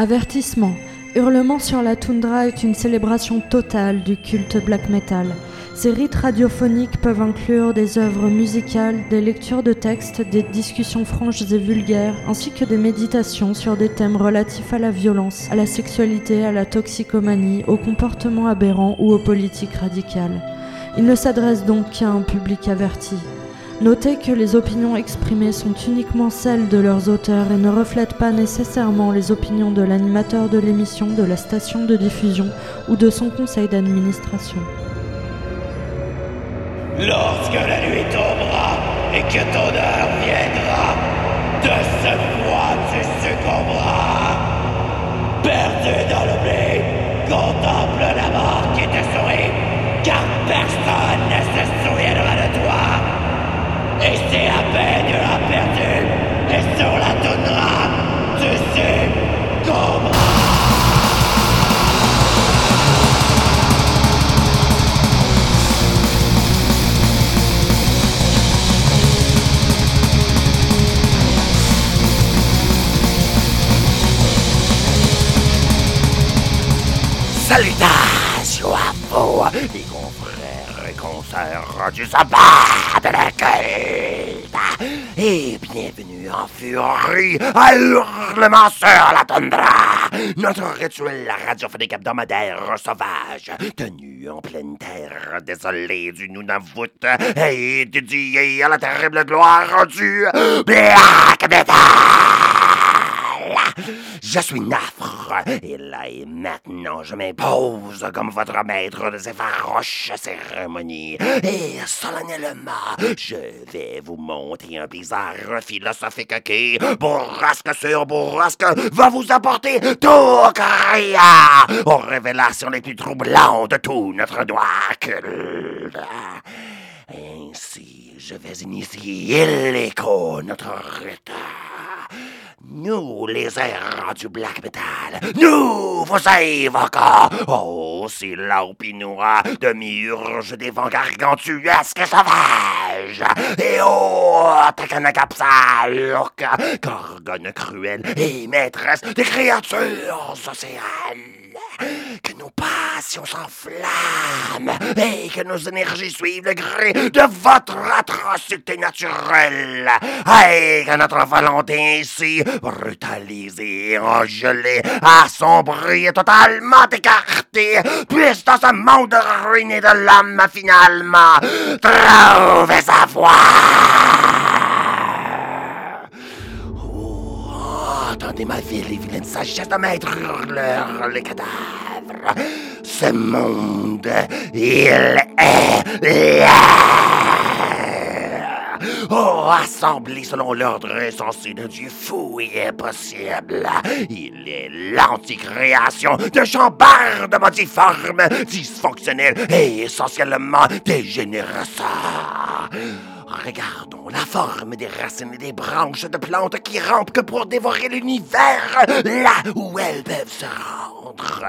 Avertissement. Hurlement sur la toundra est une célébration totale du culte black metal. Ces rites radiophoniques peuvent inclure des œuvres musicales, des lectures de textes, des discussions franches et vulgaires, ainsi que des méditations sur des thèmes relatifs à la violence, à la sexualité, à la toxicomanie, au comportement aberrant ou aux politiques radicales. Il ne s'adresse donc qu'à un public averti. Notez que les opinions exprimées sont uniquement celles de leurs auteurs et ne reflètent pas nécessairement les opinions de l'animateur de l'émission, de la station de diffusion ou de son conseil d'administration. Lorsque la nuit tombera et que ton heure viendra, de ce tu succomberas. Perdu dans l'oubli, contemple la mort qui te sourit, sur la toundra, tu succomberas. Salutations à vous, les confrères et consoeurs du sabbat de la culte. Et bienvenue en furie à Hurlement sur la tundra, notre rituel radiophonique hebdomadaire sauvage, tenu en pleine terre, désolé du Nunavut, et dédié à la terrible gloire du Black Metal. Je suis Nafre, et là et maintenant je m'impose comme votre maître de ces farouches cérémonies. Et solennellement, je vais vous montrer un bizarre philosophique qui, bourrasque sur bourrasque, va vous apporter tout créa aux révélations les plus troublantes de tout notre doigt culte. Ainsi, je vais initier l'écho, notre rite. Nous, les errants du black metal, nous vous invoquons. Oh, c'est l'aupinois de murge des vents gargantuesques sauvages. Et oh, Takanakapsaluk, gorgone cruelle et maîtresse des créatures océanes que nos passions s'enflamment et que nos énergies suivent le gré de votre atrocité naturelle et que notre volonté ainsi brutalisée, engelée, assombrie et totalement écartée puisse dans ce monde ruiné de l'homme finalement trouver sa voie. Entendez ma ville et vilaine sagesse de maître hurleur, les cadavres. Ce monde, il est là. Oh, assemblé selon l'ordre insensé de Dieu fou et impossible. Il est l'anticréation de chambardements difformes, dysfonctionnels et essentiellement dégénérés. Regardons la forme des racines et des branches de plantes qui rampent que pour dévorer l'univers, là où elles peuvent se rendre.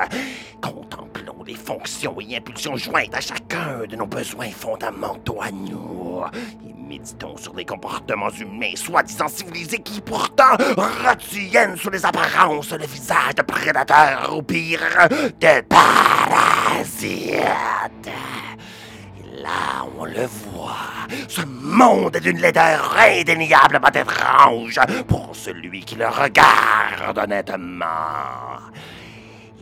Contemplons les fonctions et impulsions jointes à chacun de nos besoins fondamentaux à nous. Et méditons sur les comportements humains soi-disant civilisés qui pourtant retiennent sous les apparences le visage de prédateurs ou pire, de parasites. Là, on le voit. Ce monde est d'une laideur indéniablement étrange pour celui qui le regarde honnêtement.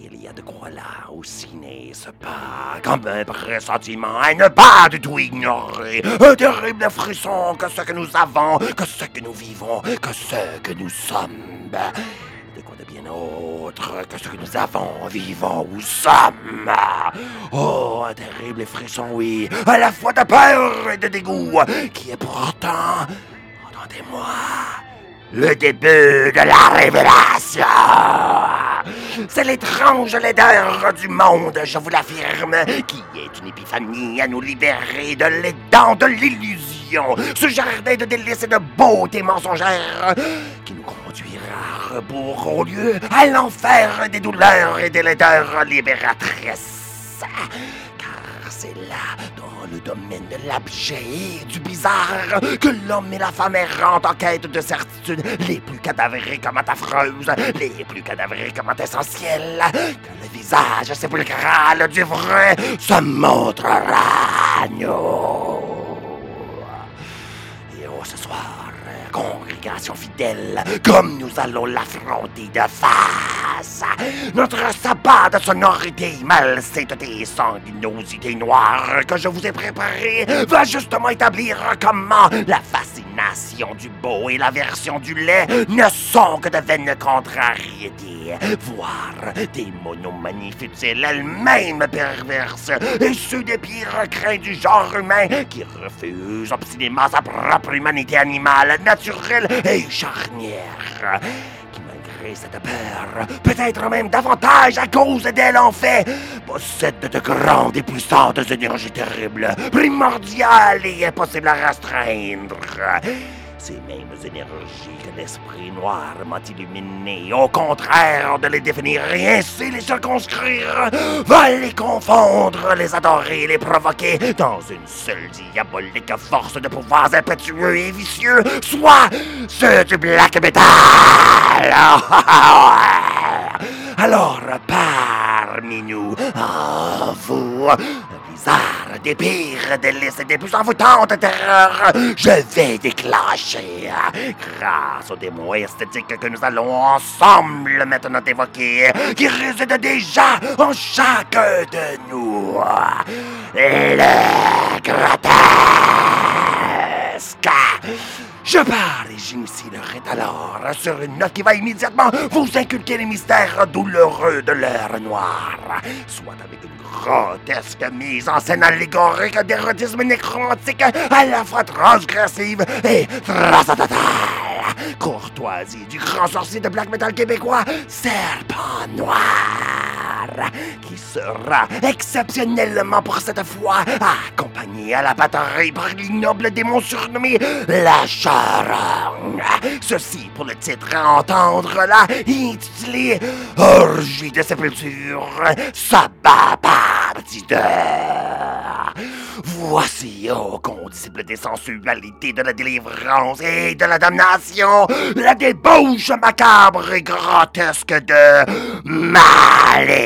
Il y a de quoi là aussi n'est-ce pas? Comme un pressentiment à ne pas du tout ignorer. Un terrible frisson que ce que nous avons, que ce que nous vivons, que ce que nous sommes. Autre que ce que nous avons, vivons ou sommes. Oh, un terrible frisson, oui, à la fois de peur et de dégoût, qui est pourtant, entendez-moi, le début de la révélation. C'est l'étrange laideur du monde, je vous l'affirme, qui est une épiphanie à nous libérer de l'aidant de l'illusion, ce jardin de délices et de beauté mensongère qui nous conduira à rebours au lieu à l'enfer des douleurs et des laideurs libératrices. Car C'est là, dans le domaine de l'abjet et du bizarre, que l'homme et la femme errant en quête de certitudes les plus cadavériques comme affreuses, les plus cadavériques comme essentielles, que le visage sépulcral du vrai se montrera à nous. Ce soir, congrégation fidèle, comme nous allons l'affronter de face. Notre sabbat de sonorité, malsainteté et sanguinosité noire que je vous ai préparé va justement établir comment la fascination du beau et l'aversion du lait ne sont que de vaines contrariétés. Voir des monomanies futiles elles-mêmes perverses et ceux des pires craints du genre humain qui refusent obstinément sa propre humanité animale, naturelle et charnière cette peur, peut-être même davantage à cause d'elle en fait, possède de grandes et puissantes énergies terribles, primordiales et impossibles à restreindre. Ces mêmes énergies que l'esprit noir m'a illuminé, au contraire de les définir et ainsi les circonscrire, va les confondre, les adorer, les provoquer dans une seule diabolique force de pouvoirs impétueux et vicieux, soit ceux du black metal. Alors, parmi nous, vous, des pires délices et des plus envoûtantes terreurs, je vais déclencher, grâce aux démons esthétiques que nous allons ensemble maintenant évoquer, qui résident déjà en chacun de nous, le grotesque. Je parle et rite alors sur une note qui va immédiatement vous inculquer les mystères douloureux de l'heure noire, soit avec une grotesque mise en scène allégorique d'érotisme nécromantique à la fois transgressive et transcendantale. Courtoisie du grand sorcier de black metal québécois, Serpent Noir, qui sera exceptionnellement pour cette fois accompagné à la batterie par l'ignoble démon surnommé la Charogne. Ceci pour le titre à entendre là, intitulé Orgie de sépulture, Voici, ô condisciple des sensualités de la délivrance et de la damnation, la débauche macabre et grotesque de Maléfice.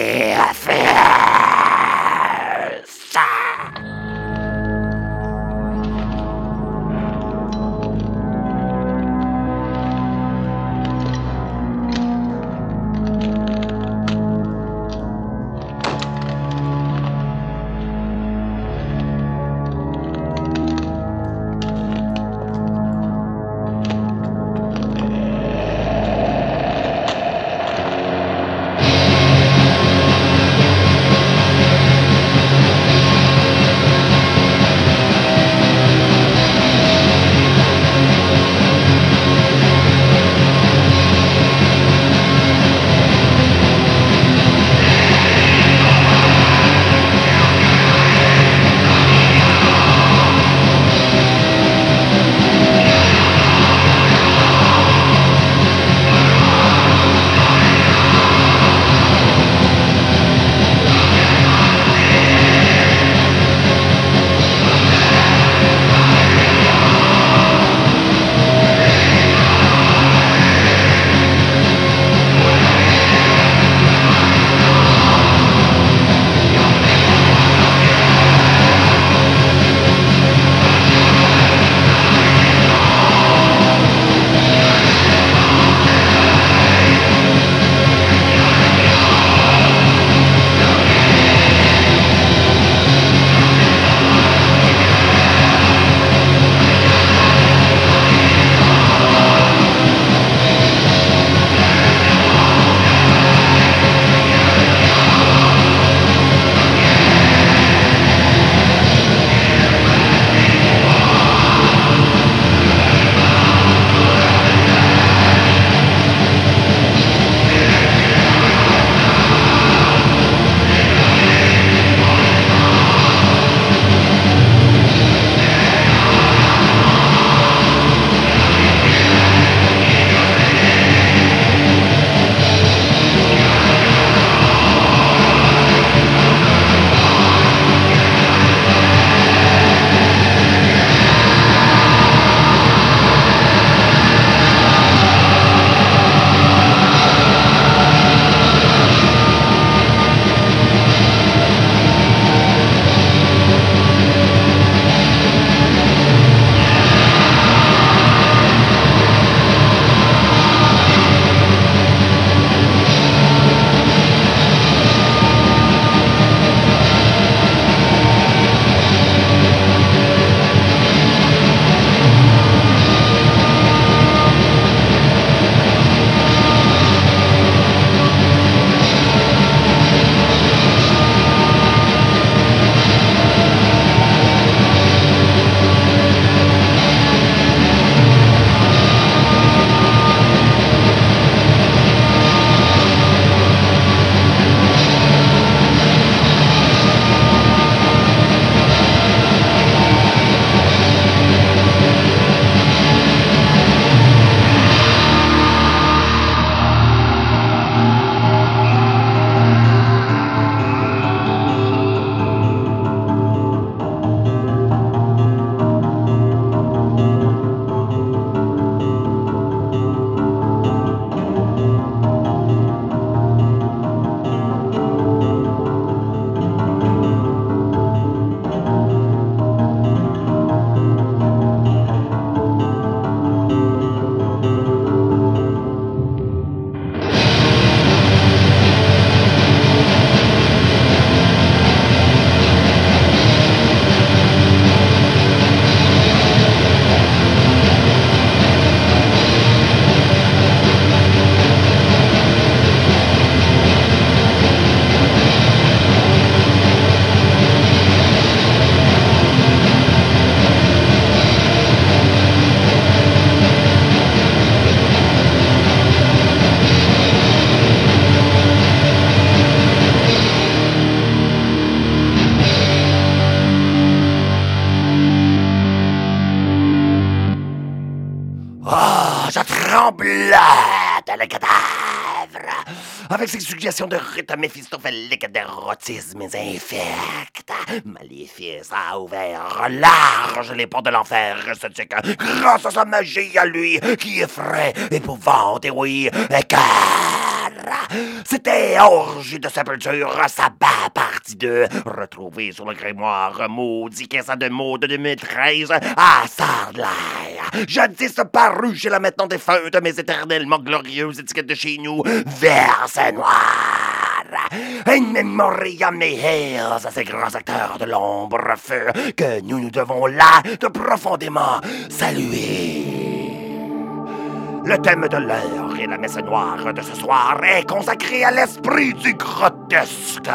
Méphistophélique d'érotisme infect, Maléfice a ouvert large les portes de l'enfer esthétique grâce à sa magie à lui qui effraie, épouvante et oui, écœure. C'était Orgie de sépulture, sabbat partie 2, retrouvé sur le grimoire maudit caisse de mots de 2013 à Sardlair. Jadis paru chez la maintenant défunte, mais éternellement glorieuse étiquette de chez nous, Verset Noir. In memoriam nihils à ces grands acteurs de l'ombre feu que nous nous devons là de profondément saluer. Le thème de l'heure et la messe noire de ce soir est consacré à l'esprit du grotesque.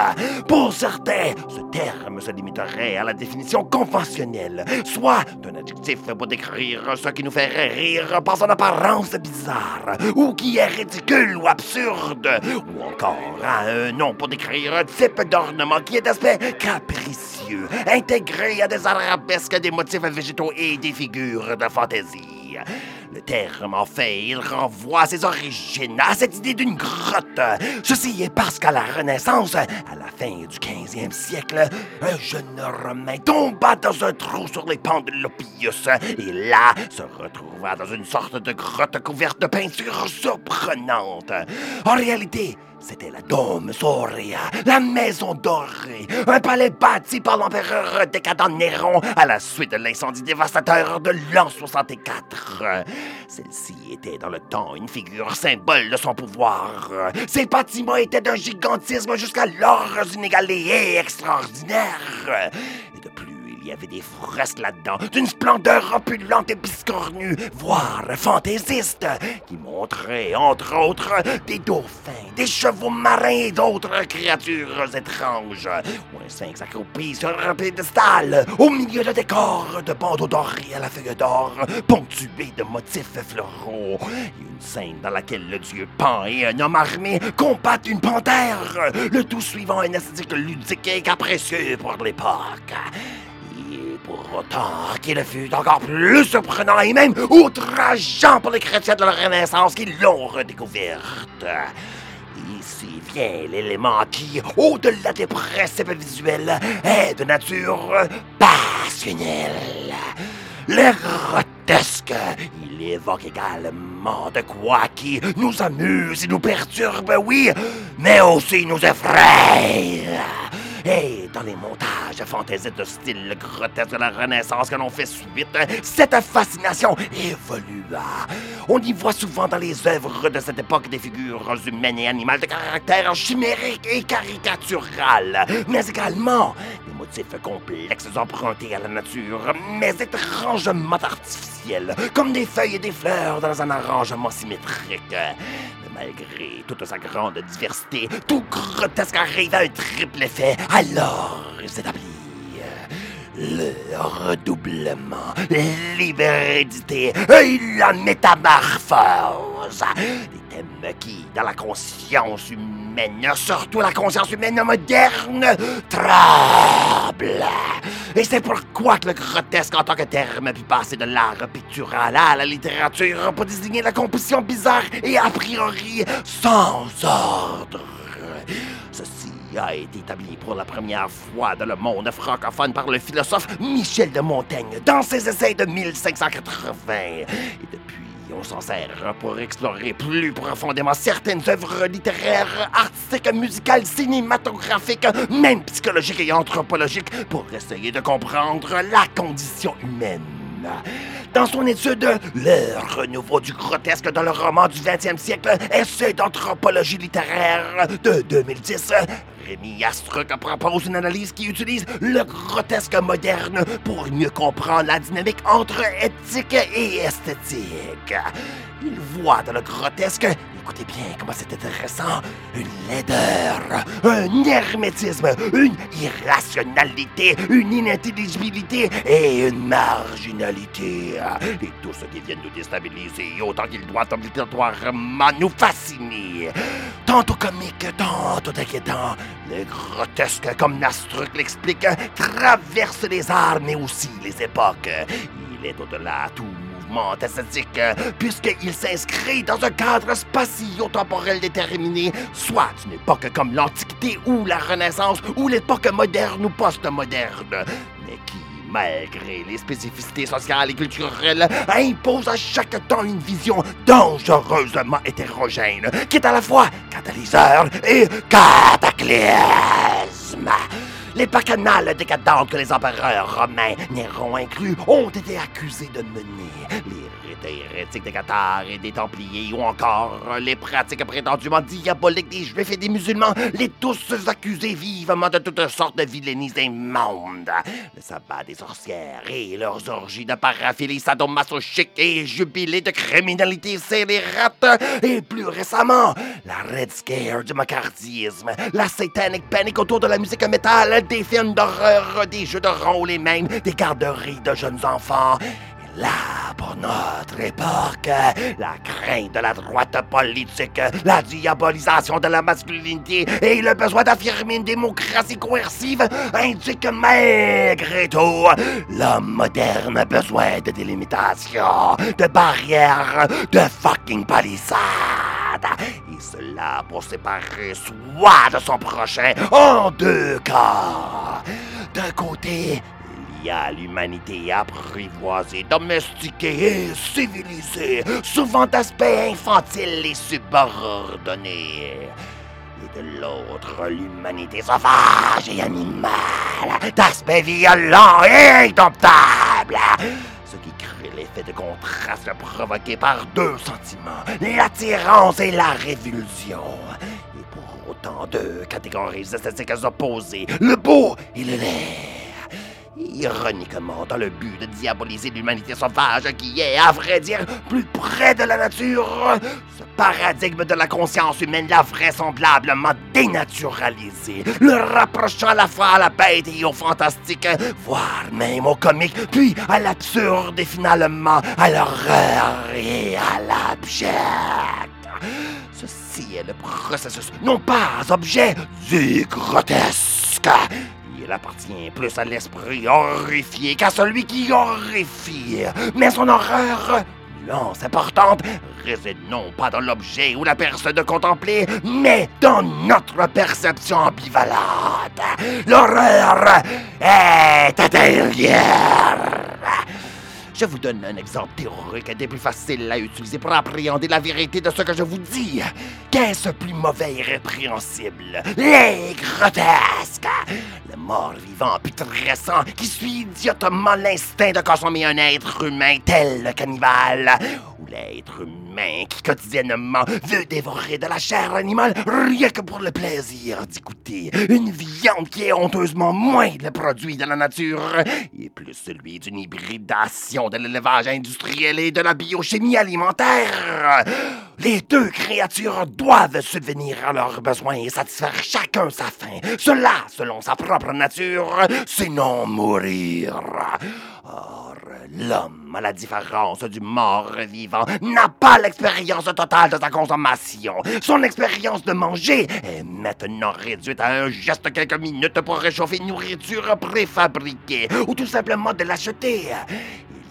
Pour certains, ce terme se limiterait à la définition conventionnelle, soit d'un adjectif pour décrire ce qui nous fait rire par son apparence bizarre, ou qui est ridicule ou absurde, ou encore à un nom pour décrire un type d'ornement qui est d'aspect capricieux, intégré à des arabesques, des motifs végétaux et des figures de fantaisie. Le terme, en fait, il renvoie ses origines, à cette idée d'une grotte. Ceci est parce qu'à la Renaissance, à la fin du 15e siècle, un jeune Romain tomba dans un trou sur les pentes de l'Opius et là se retrouva dans une sorte de grotte couverte de peintures surprenantes. En réalité, c'était la Dome Soria, la maison dorée, un palais bâti par l'empereur décadent Néron à la suite de l'incendie dévastateur de l'an 64. Celle-ci était dans le temps une figure symbole de son pouvoir. Ces bâtiments étaient d'un gigantisme jusqu'alors inégalé et extraordinaire. Et de plus, y avait des fresques là-dedans, d'une splendeur opulente et biscornue, voire fantaisiste, qui montraient, entre autres, des dauphins, des chevaux marins et d'autres créatures étranges, ou un sphinx accroupi sur un piédestal, au milieu de décors de bandeaux dorés à la feuille d'or, ponctués de motifs floraux, et une scène dans laquelle le dieu Pan et un homme armé combattent une panthère, le tout suivant un esthétique ludique et capricieux pour l'époque. Pour autant qu'il fut encore plus surprenant et même outrageant pour les chrétiens de la Renaissance qui l'ont redécouverte? Ici vient l'élément qui, au-delà des principes visuels, est de nature passionnelle. Le grotesque, il évoque également de quoi qui nous amuse et nous perturbe, oui, mais aussi nous effraie. Et dans les montages fantaisiques de style grotesque de la Renaissance que l'on fait suite, cette fascination évolua. On y voit souvent dans les œuvres de cette époque des figures humaines et animales de caractère chimérique et caricatural, mais également des motifs complexes empruntés à la nature, mais étrangement artificiels, comme des feuilles et des fleurs dans un arrangement symétrique. Malgré toute sa grande diversité, tout grotesque arrive à un triple effet, alors s'établit. Le redoublement, l'hybridité et la métamorphose. Des thèmes qui, dans la conscience humaine, surtout la conscience humaine moderne, tremblent. Et c'est pourquoi que le grotesque en tant que terme pu passer de l'art pictural à la littérature pour désigner la composition bizarre et a priori sans ordre. A été établi pour la première fois dans le monde francophone par le philosophe Michel de Montaigne dans ses essais de 1580. Et depuis, on s'en sert pour explorer plus profondément certaines œuvres littéraires, artistiques, musicales, cinématographiques, même psychologiques et anthropologiques, pour essayer de comprendre la condition humaine. Dans son étude Le renouveau du grotesque dans le roman du 20e siècle, essai d'anthropologie littéraire de 2010, Rémi Astruc propose une analyse qui utilise le grotesque moderne pour mieux comprendre la dynamique entre éthique et esthétique. Il voit dans le grotesque, écoutez bien comment c'est intéressant, une laideur, un hermétisme, une irrationalité, une inintelligibilité et une marginalité. Et tout ce qui vient nous déstabiliser autant qu'il doit obligatoirement nous fasciner. Tantôt comique, tantôt inquiétant, le grotesque, comme Nastruc l'explique, traverse les arts mais aussi les époques. Il est au-delà tout mouvement esthétique, puisqu'il s'inscrit dans un cadre spatio-temporel déterminé, soit une époque comme l'Antiquité ou la Renaissance, ou l'époque moderne ou post-moderne, mais malgré les spécificités sociales et culturelles, impose à chaque temps une vision dangereusement hétérogène, qui est à la fois catalyseur et cataclysme. Les bacchanales décadentes que les empereurs romains, Néron inclus, ont été accusés de mener. Les rites hérétiques des Cathares et des Templiers, ou encore les pratiques prétendument diaboliques des Juifs et des musulmans, les tous accusés vivement de toutes sortes de vilainies immondes. Le sabbat des sorcières et leurs orgies de paraphilie sadomasochistes et jubilés de criminalité scélérate, et plus récemment, la Red Scare du macartisme, la satanic panic autour de la musique métal, des films d'horreur, des jeux de rôle et même des garderies de jeunes enfants. Là, pour notre époque, la crainte de la droite politique, la diabolisation de la masculinité et le besoin d'affirmer une démocratie coercive indiquent malgré tout l'homme moderne a besoin de délimitation, de barrières, de fucking palissades. Et cela pour séparer soit de son prochain en deux cas. D'un côté, a l'humanité apprivoisée, domestiquée et civilisée, souvent d'aspect infantile et subordonné. Et de l'autre, l'humanité sauvage et animale, d'aspect violent et indomptable. Ce qui crée l'effet de contraste provoqué par deux sentiments, l'attirance et la révulsion. Et pour autant deux catégories esthétiques opposées, le beau et le laid. Ironiquement, dans le but de diaboliser l'humanité sauvage qui est, à vrai dire, plus près de la nature, ce paradigme de la conscience humaine l'a vraisemblablement dénaturalisé, le rapprochant à la fois à la bête et au fantastique, voire même au comique, puis à l'absurde et finalement à l'horreur et à l'abject. Ceci est le processus, non pas objet du grotesque. Appartient plus à l'esprit horrifié qu'à celui qui horrifie. Mais son horreur, nuance importante, réside non pas dans l'objet ou la personne de contempler, mais dans notre perception ambivalente. L'horreur est intérieure. Je vous donne un exemple théorique des plus faciles à utiliser pour appréhender la vérité de ce que je vous dis. Qu'est-ce plus mauvais et répréhensible? Les grotesques! Le mort-vivant putrescent qui suit idiotement l'instinct de consommer un être humain tel le cannibale. Ou l'être humain qui quotidiennement veut dévorer de la chair animale rien que pour le plaisir d'y goûter. Une viande qui est honteusement moins le produit de la nature et plus celui d'une hybridation de l'élevage industriel et de la biochimie alimentaire. Les deux créatures doivent subvenir à leurs besoins et satisfaire chacun sa faim. Cela, selon sa propre nature, sinon mourir. Or, l'homme, à la différence du mort-vivant, n'a pas l'expérience totale de sa consommation. Son expérience de manger est maintenant réduite à un geste quelques minutes pour réchauffer une nourriture préfabriquée ou tout simplement de l'acheter.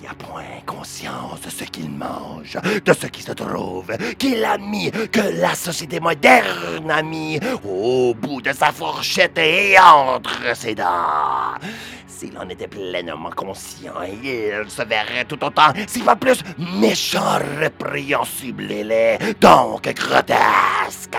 Il n'y a point conscience de ce qu'il mange, de ce qui se trouve, qu'il a mis, que la société moderne a mis au bout de sa fourchette et entre ses dents. S'il en était pleinement conscient, il se verrait tout autant, s'il pas plus, méchant, répréhensible et donc grotesque.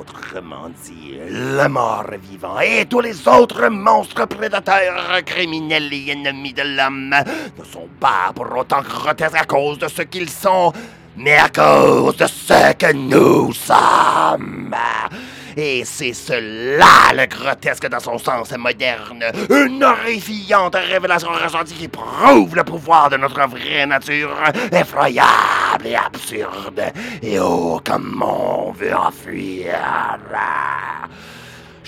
Autrement dit, le mort-vivant et tous les autres monstres prédateurs, criminels et ennemis de l'homme ne sont pas pour autant grotesques à cause de ce qu'ils sont, mais à cause de ce que nous sommes. Et c'est cela le grotesque dans son sens moderne. Une horrifiante révélation ressentie qui prouve le pouvoir de notre vraie nature, effroyable et absurde. Et oh, comment on veut en fuir.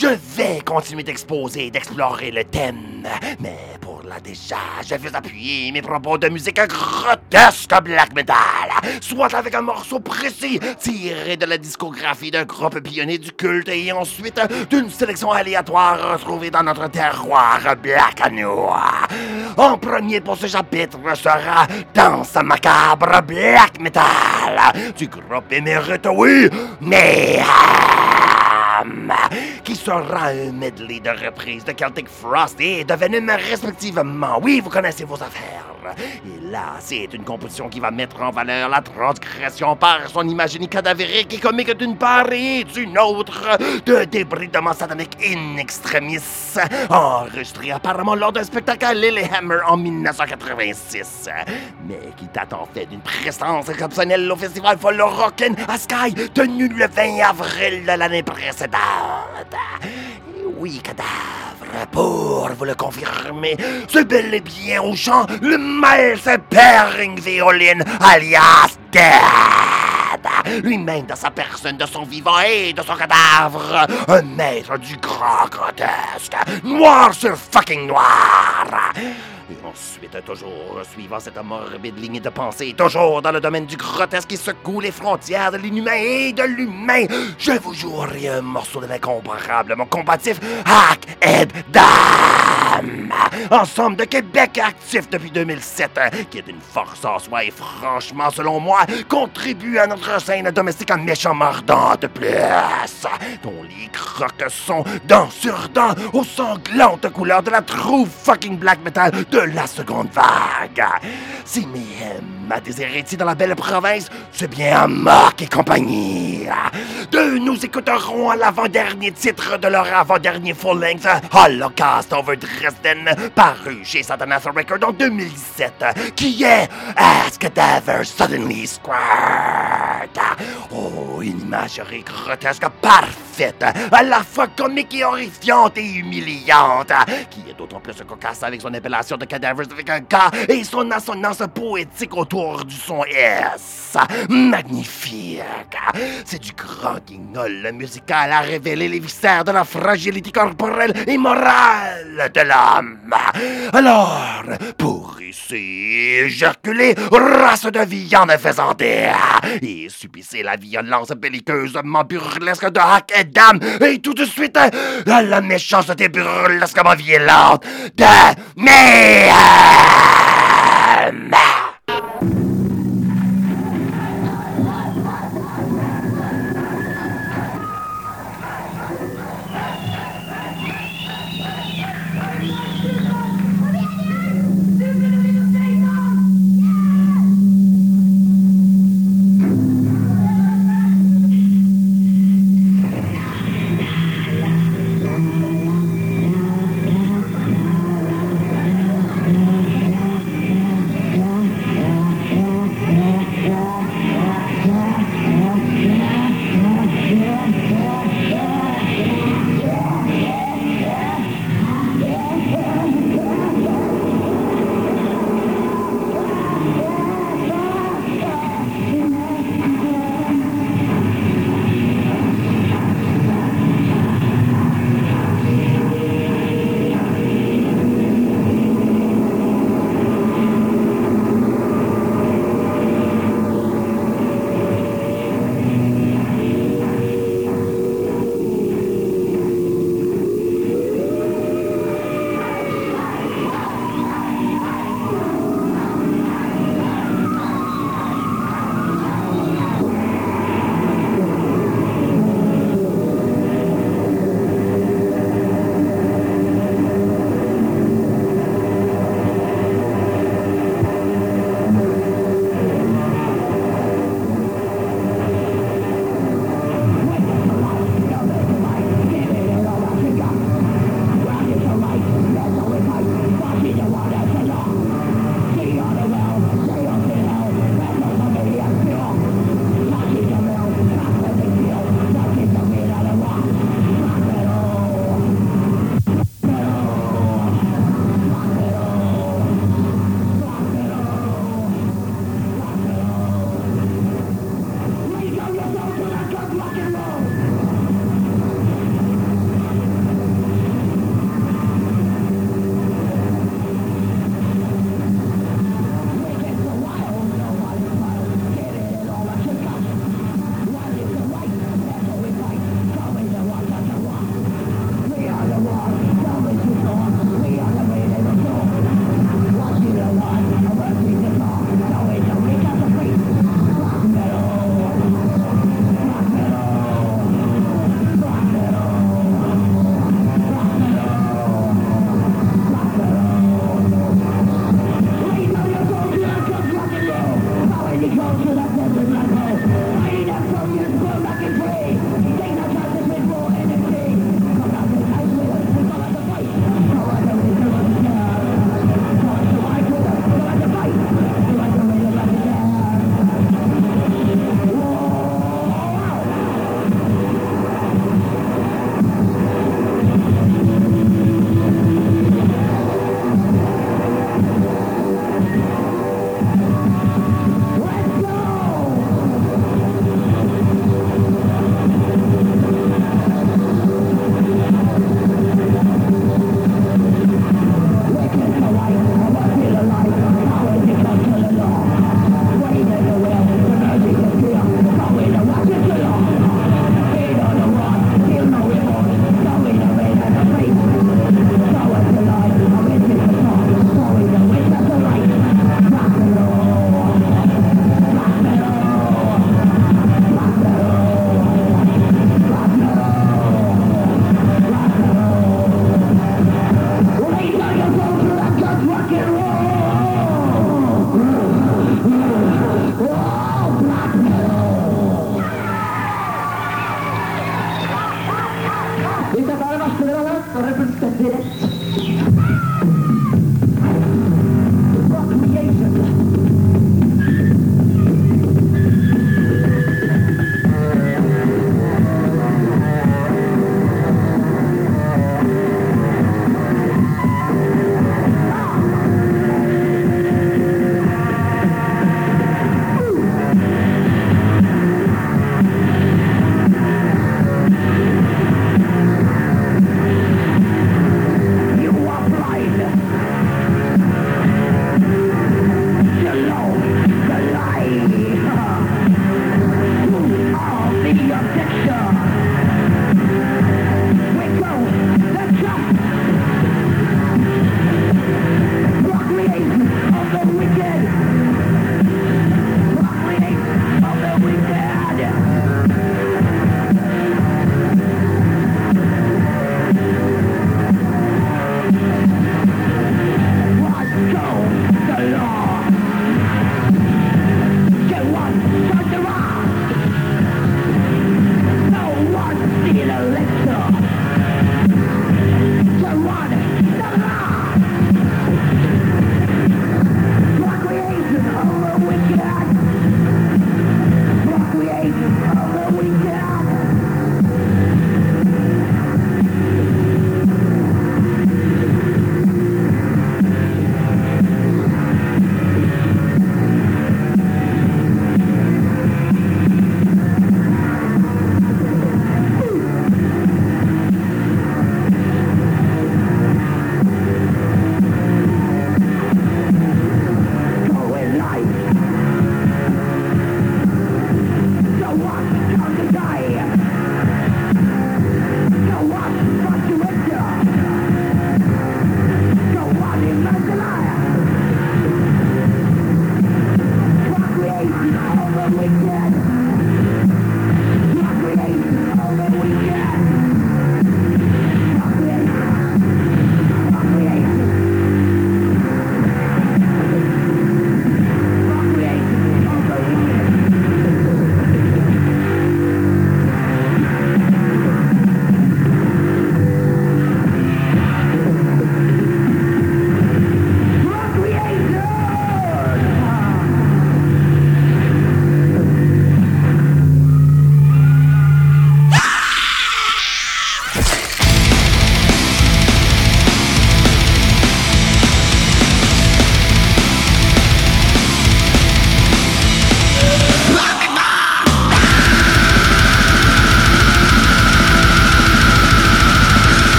Je vais continuer d'exposer et d'explorer le thème, mais pour là déjà, je vais appuyer mes propos de musique grotesque black metal, soit avec un morceau précis tiré de la discographie d'un groupe pionnier du culte et ensuite d'une sélection aléatoire retrouvée dans notre terroir black à. En premier pour ce chapitre sera Danse macabre black metal du groupe émérite, oui, mais qui sera un medley de reprises de Celtic Frost et de Venom respectivement. Oui, vous connaissez vos affaires. Et là, c'est une composition qui va mettre en valeur la transgression par son imagerie cadavérique et comique d'une part et d'une autre de débridement satanique in extremis, enregistré apparemment lors d'un spectacle à Lillehammer en 1986, mais qui date en fait d'une présence exceptionnelle au festival Follow Rockin' à Sky, tenu le 20 avril de l'année précédente. Oui, cadavre, pour vous le confirmer, c'est bel et bien au chant le Miles Pairing Violin, alias Dead. Lui-même dans sa personne, de son vivant et de son cadavre, un maître du grand grotesque, noir sur fucking noir. Et ensuite, toujours suivant cette morbide ligne de pensée, toujours dans le domaine du grotesque qui secoue les frontières de l'inhumain et de l'humain, je vous jouerai un morceau de l'incomparable, mon combatif Hack Ed Dam! Ensemble de Québec actif depuis 2007, qui est une force en soi et franchement, selon moi, contribue à notre scène domestique en méchant mordant de plus, dont les crocs sont dents sur dents aux sanglantes couleurs de la true fucking black metal de la seconde vague. Si Mayhem des héritiers dans la belle province, c'est bien Marc et compagnie. De nous écouterons l'avant-dernier titre de leur avant-dernier full-length Holocaust Over Dresden, paru chez Satanas Record en 2017, qui est As Cadaver Suddenly Squirt. Oh, une imagerie grotesque parfaite, à la fois comique et horrifiante et humiliante, qui est d'autant plus cocasse avec son appellation de cadavres avec un K et son assonance poétique autour du son S. Magnifique. C'est du grand guignol musical à révéler les viscères de la fragilité corporelle et morale de l'homme. Alors, pour ici éjaculer, race de viande faisante et subissez la violence belliqueusement burlesque de Hack et Dame et tout de suite la méchanceté burlesquement violente de Mayhem!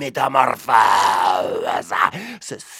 Métamorphose.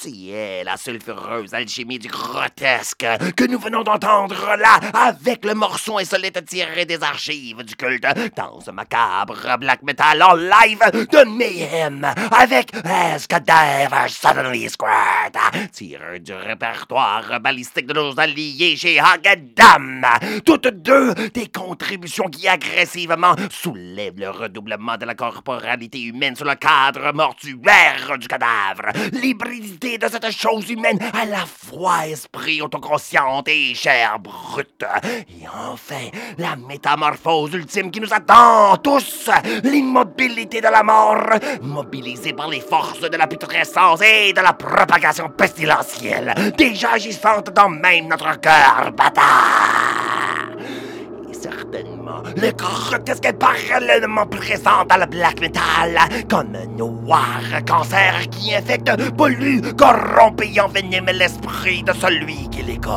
Est la sulfureuse alchimie du grotesque que nous venons d'entendre là avec le morceau insolite tiré des archives du culte dans ce macabre black metal en live de Mayhem avec Escadavre Suddenly Squirt, tiré du répertoire balistique de nos alliés chez Hagedam. Toutes deux des contributions qui agressivement soulèvent le redoublement de la corporalité humaine sur le cadre mortuaire du cadavre. L'hybridité de cette chose humaine à la fois esprit autoconsciente et chair brute. Et enfin, la métamorphose ultime qui nous attend tous, l'immobilité de la mort, mobilisée par les forces de la putrescence et de la propagation pestilentielle, déjà agissante dans même notre cœur bâtard. Et certainement, le grotesque est parallèlement présent dans le black metal, comme un noir cancer qui infecte, pollue, corrompt et envenime l'esprit de celui qui l'écoute.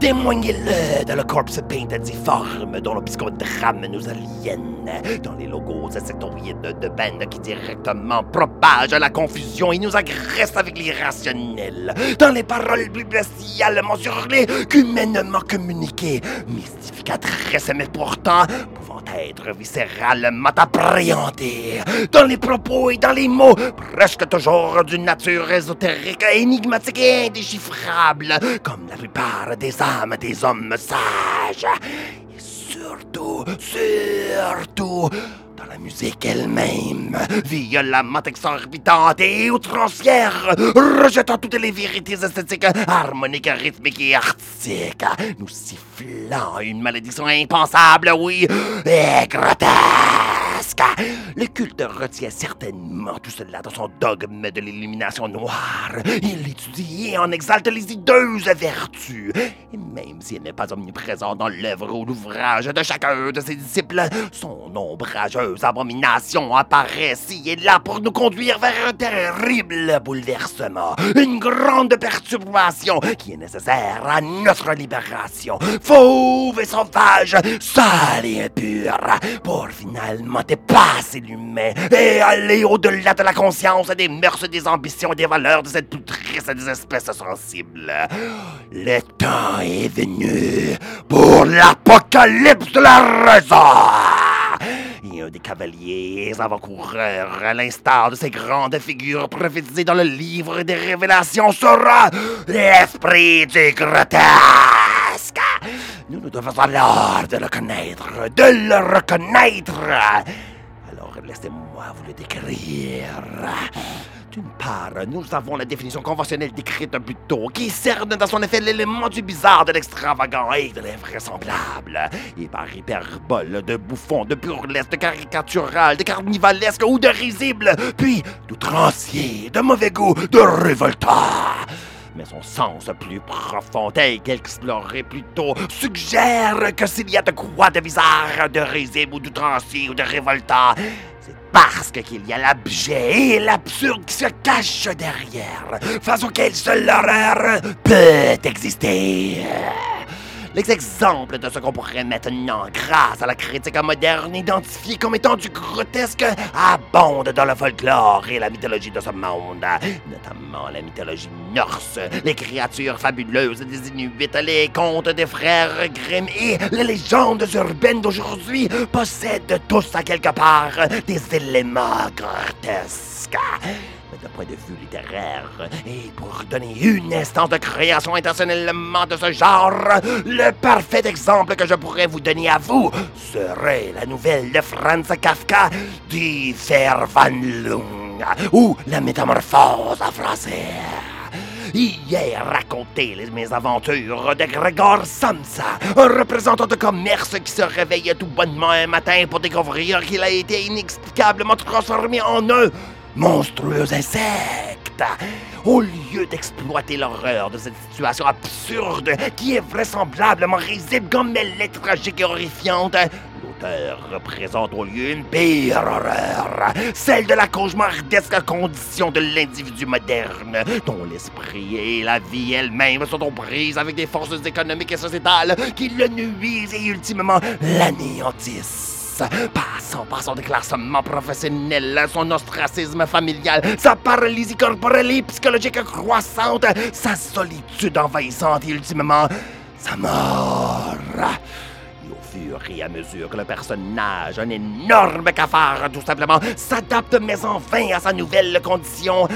Témoignez-le dans le corpse paint difforme dont le psychodrame nous aliène, dans les logos insectoïdes de bande qui directement propagent la confusion et nous agressent avec l'irrationnel, dans les paroles bestialement surlées qu'humainement communiquées, mystificatrices mais pourtant pouvant être viscéralement appréhendées, dans les propos et dans les mots presque toujours d'une nature ésotérique, énigmatique et indéchiffrable, comme la plupart des âmes des hommes sages. Et surtout, surtout, dans la musique elle-même, violemment exorbitante et outrancière, rejetant toutes les vérités esthétiques, harmoniques, rythmiques et artistiques, nous sifflant une malédiction impensable, oui, et. Le culte retient certainement tout cela dans son dogme de l'illumination noire. Il l'étudie et en exalte les hideuses vertus. Et même s'il n'est pas omniprésent dans l'œuvre ou l'ouvrage de chacun de ses disciples, son ombrageuse abomination apparaît ci et là pour nous conduire vers un terrible bouleversement, une grande perturbation qui est nécessaire à notre libération, fauve et sauvage, sale et impure, pour finalement dépasser l'humain et aller au-delà de la conscience, des mœurs, des ambitions et des valeurs de cette triste des espèces sensibles. Le temps est venu pour l'apocalypse de la raison. Et un des cavaliers avant-coureurs, à l'instar de ces grandes figures prophétisées dans le livre des révélations, sera l'esprit du grotesque. Nous nous devons alors de le connaître, de le reconnaître. Laissez-moi vous le décrire. D'une part, nous avons la définition conventionnelle décrite plus tôt, qui cerne dans son effet l'élément du bizarre, de l'extravagant et de l'invraisemblable. Et par hyperbole, de bouffon, de burlesque, de caricatural, de carnivalesque ou de risible, puis d'outrancier, de mauvais goût, de révoltant mais son sens plus profond, tel qu'exploré plus suggère que s'il y a de quoi de bizarre, de risible ou d'outrancier ou de révoltant, parce qu'il y a l'abjet et l'absurde qui se cachent derrière, face auquel seule l'horreur peut exister. Les exemples de ce qu'on pourrait maintenant, grâce à la critique moderne, identifier comme étant du grotesque, abondent dans le folklore et la mythologie de ce monde, notamment la mythologie norse, les créatures fabuleuses des Inuits, les contes des frères Grimm et les légendes urbaines d'aujourd'hui possèdent tous à quelque part des éléments grotesques. D'un point de vue littéraire, et pour donner une instance de création intentionnellement de ce genre, le parfait exemple que je pourrais vous donner à vous serait la nouvelle de Franz Kafka, Die Verwandlung, ou La Métamorphose en français. Il est raconté les mésaventures de Gregor Samsa, un représentant de commerce qui se réveille tout bonnement un matin pour découvrir qu'il a été inexplicablement transformé en un monstrueux insecte. Au lieu d'exploiter l'horreur de cette situation absurde qui est vraisemblablement risible comme elle est tragique et horrifiante, l'auteur représente au lieu une pire horreur, celle de la cauchemardesque condition de l'individu moderne, dont l'esprit et la vie elle-même sont aux prises avec des forces économiques et sociétales qui le nuisent et ultimement l'anéantissent. Passant par son déclassement professionnel, son ostracisme familial, sa paralysie corporelle et psychologique croissante, sa solitude envahissante et ultimement sa mort. Et au fur et à mesure que le personnage, un énorme cafard tout simplement, s'adapte mais enfin à sa nouvelle condition,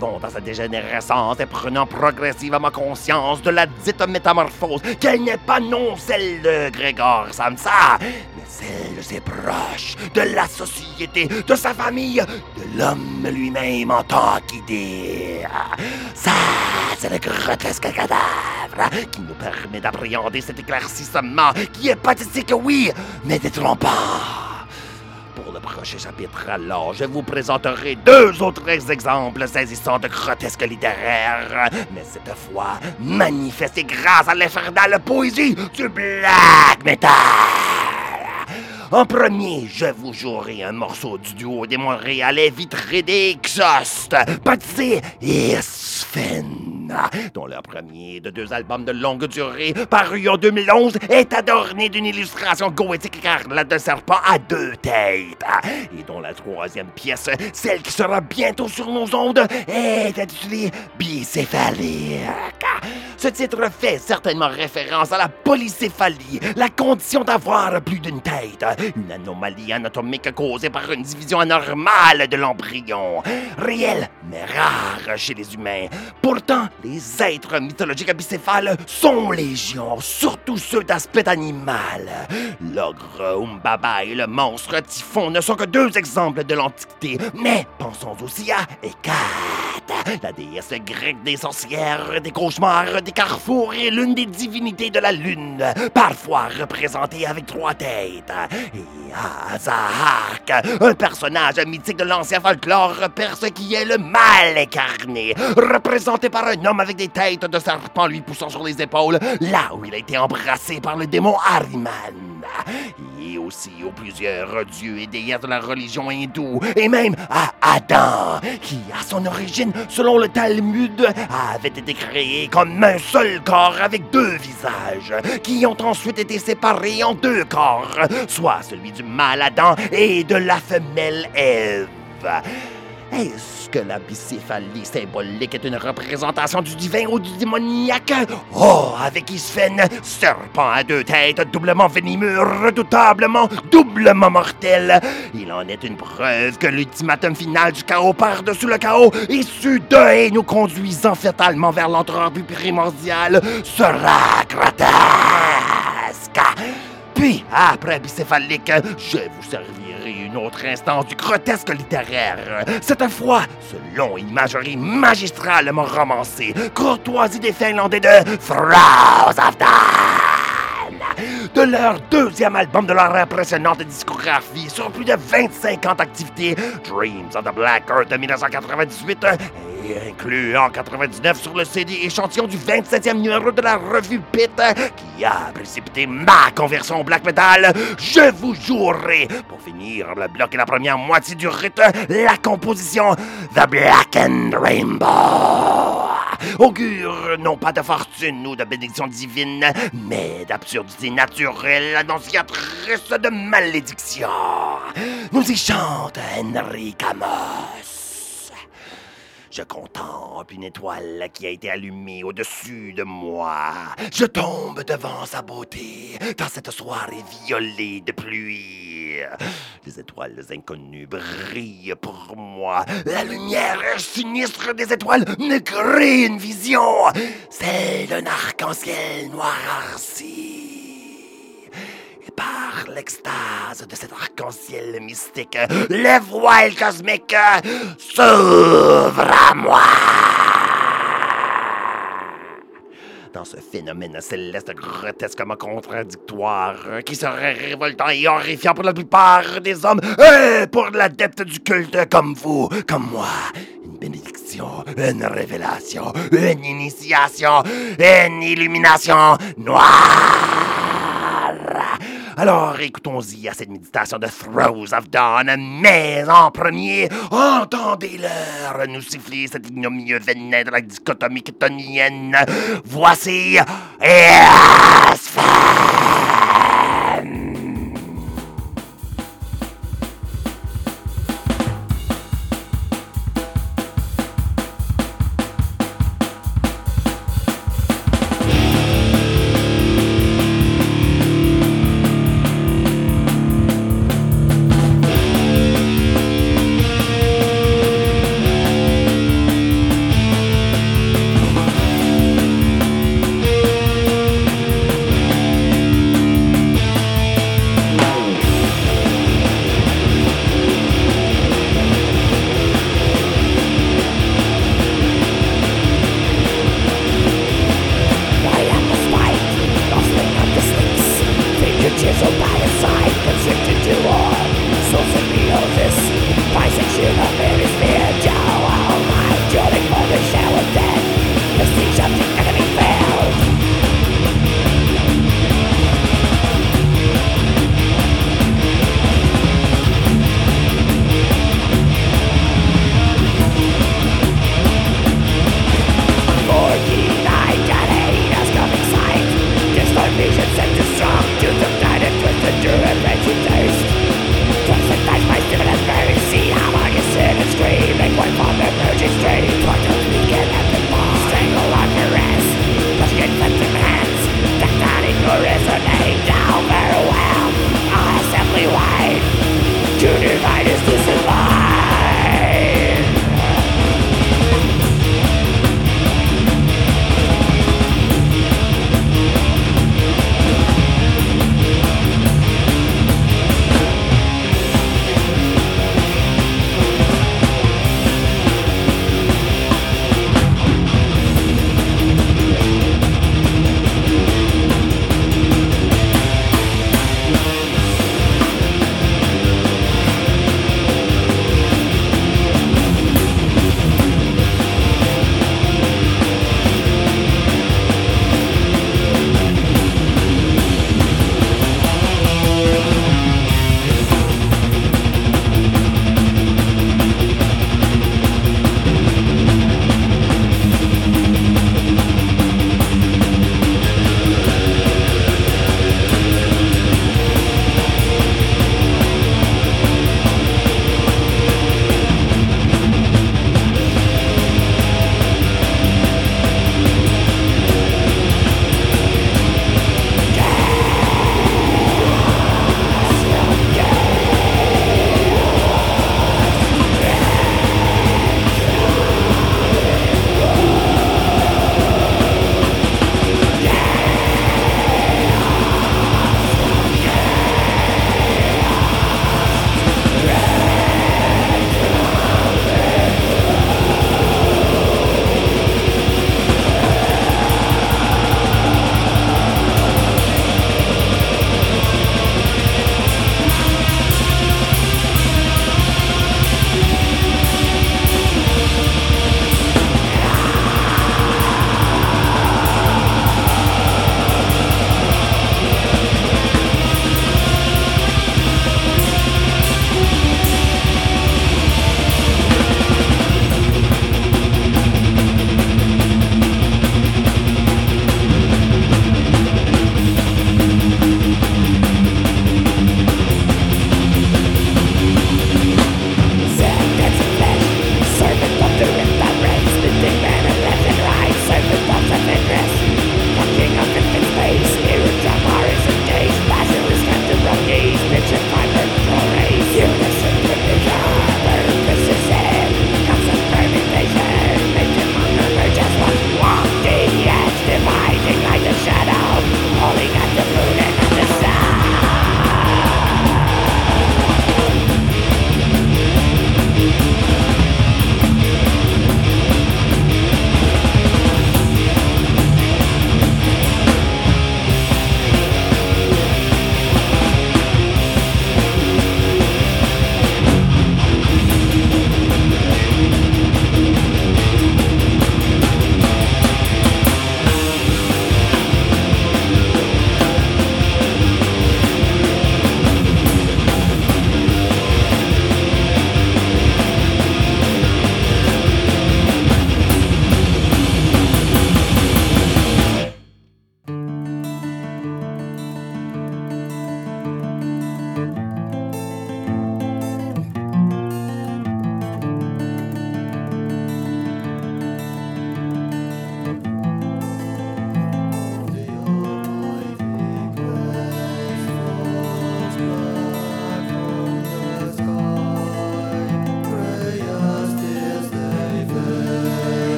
dans sa dégénérescence et prenant progressivement conscience de la dite métamorphose, qu'elle n'est pas non celle de Grégor Samsa, mais celle de ses proches, de la société, de sa famille, de l'homme lui-même en tant qu'idée. Ça, c'est le grotesque cadavre qui nous permet d'appréhender cet éclaircissement qui est pathétique, oui, mais détrompant. Pour le prochain chapitre, alors, je vous présenterai deux autres exemples saisissants de grotesque littéraire, mais cette fois manifestés grâce à l'infernale poésie du black metal. En premier, je vous jouerai un morceau du duo des Montréalais vitrés des Exhaust, baptisé Dont le premier de deux albums de longue durée, paru en 2011, est adorné d'une illustration goétique écarlate de serpent à deux têtes, et dont la troisième pièce, celle qui sera bientôt sur nos ondes, est intitulée Bicéphalique. Ce titre fait certainement référence à la polycéphalie, la condition d'avoir plus d'une tête, une anomalie anatomique causée par une division anormale de l'embryon, réelle mais rare chez les humains. Pourtant, les êtres mythologiques bicéphales sont légion, surtout ceux d'aspect animal. L'ogre Umbaba et le monstre Typhon ne sont que deux exemples de l'Antiquité, mais pensons aussi à Hécate, la déesse grecque des sorcières, des cauchemars, des carrefours et l'une des divinités de la lune, parfois représentée avec trois têtes. Et Azahak, un personnage mythique de l'ancien folklore perse qui est le mal incarné, représenté par un homme avec des têtes de serpent lui poussant sur les épaules, là où il a été embrassé par le démon Ahriman. Et aussi aux plusieurs dieux et déesses de la religion hindoue, et même à Adam, qui à son origine, selon le Talmud, avait été créé comme un seul corps avec deux visages, qui ont ensuite été séparés en deux corps, soit celui du mâle Adam et de la femelle Ève. Est-ce que la bicéphalie symbolique est une représentation du divin ou du démoniaque? Oh, avec Isfen, serpent à deux têtes, doublement venimeux, redoutablement, doublement mortel. Il en est une preuve que l'ultimatum final du chaos par-dessus le chaos, issu de et nous conduisant fatalement vers l'entreprise primordiale, sera. Puis, après bicéphalique, je vous servirai une autre instance du grotesque littéraire. Cette fois, selon une imagerie magistralement romancée, courtoisie des Finlandais de Throws of. De leur deuxième album de leur impressionnante discographie sur plus de 25 ans Dreams of the Black Earth de 1998, et inclus en 99 sur le CD échantillon du 27e numéro de la revue Pit, qui a précipité ma conversion au black metal, je vous jouerai, pour finir le bloc et la première moitié du rite, la composition The Black and Rainbow. Augure non pas de fortune ou de bénédiction divine, mais d'absurdité naturelle, annonciatrice de malédiction. Nous y chante Henry Camos. Je contemple une étoile qui a été allumée au-dessus de moi. Je tombe devant sa beauté dans cette soirée violée de pluie. Les étoiles inconnues brillent pour moi. La lumière sinistre des étoiles me crée une vision, celle d'un arc-en-ciel noirci. Par l'extase de cet arc-en-ciel mystique, les voiles cosmiques s'ouvrent à moi. Dans ce phénomène céleste grotesquement contradictoire, qui serait révoltant et horrifiant pour la plupart des hommes, et pour l'adepte du culte comme vous, comme moi, une bénédiction, une révélation, une initiation, une illumination noire. Alors écoutons-y à cette méditation de Throws of Dawn, mais en premier, entendez-leur nous siffler cet ignominieux venin de la dichotomie ketonienne. Voici Aspen.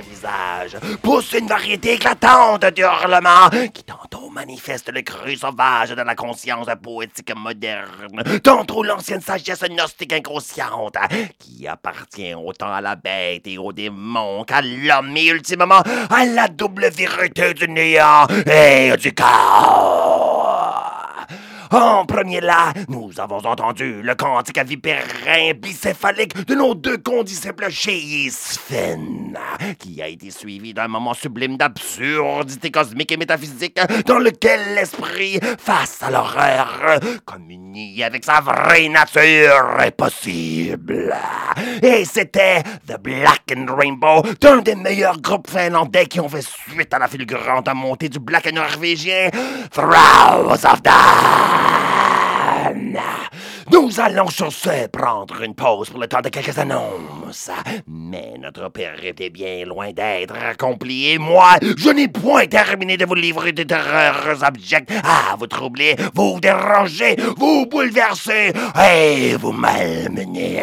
Visages, pousse une variété éclatante d'hurlements qui tantôt manifestent le cru sauvage de la conscience poétique moderne, tantôt l'ancienne sagesse gnostique inconsciente qui appartient autant à la bête et au démon qu'à l'homme et ultimement à la double vérité du néant et du chaos. En premier là, nous avons entendu le cantique avipérin bicéphalique de nos deux condisciples Sven, qui a été suivi d'un moment sublime d'absurdité cosmique et métaphysique dans lequel l'esprit, face à l'horreur, communie avec sa vraie nature impossible. Et c'était The Black and Rainbow, d'un des meilleurs groupes finlandais qui ont fait suite à la fulgurante montée du black norvégien Throws of. Nous allons sur ce prendre une pause pour le temps de quelques annonces. Mais notre périple est bien loin d'être accompli et moi, je n'ai point terminé de vous livrer des terreurs abjectes à vous troubler, vous déranger, vous bouleverser et vous malmener.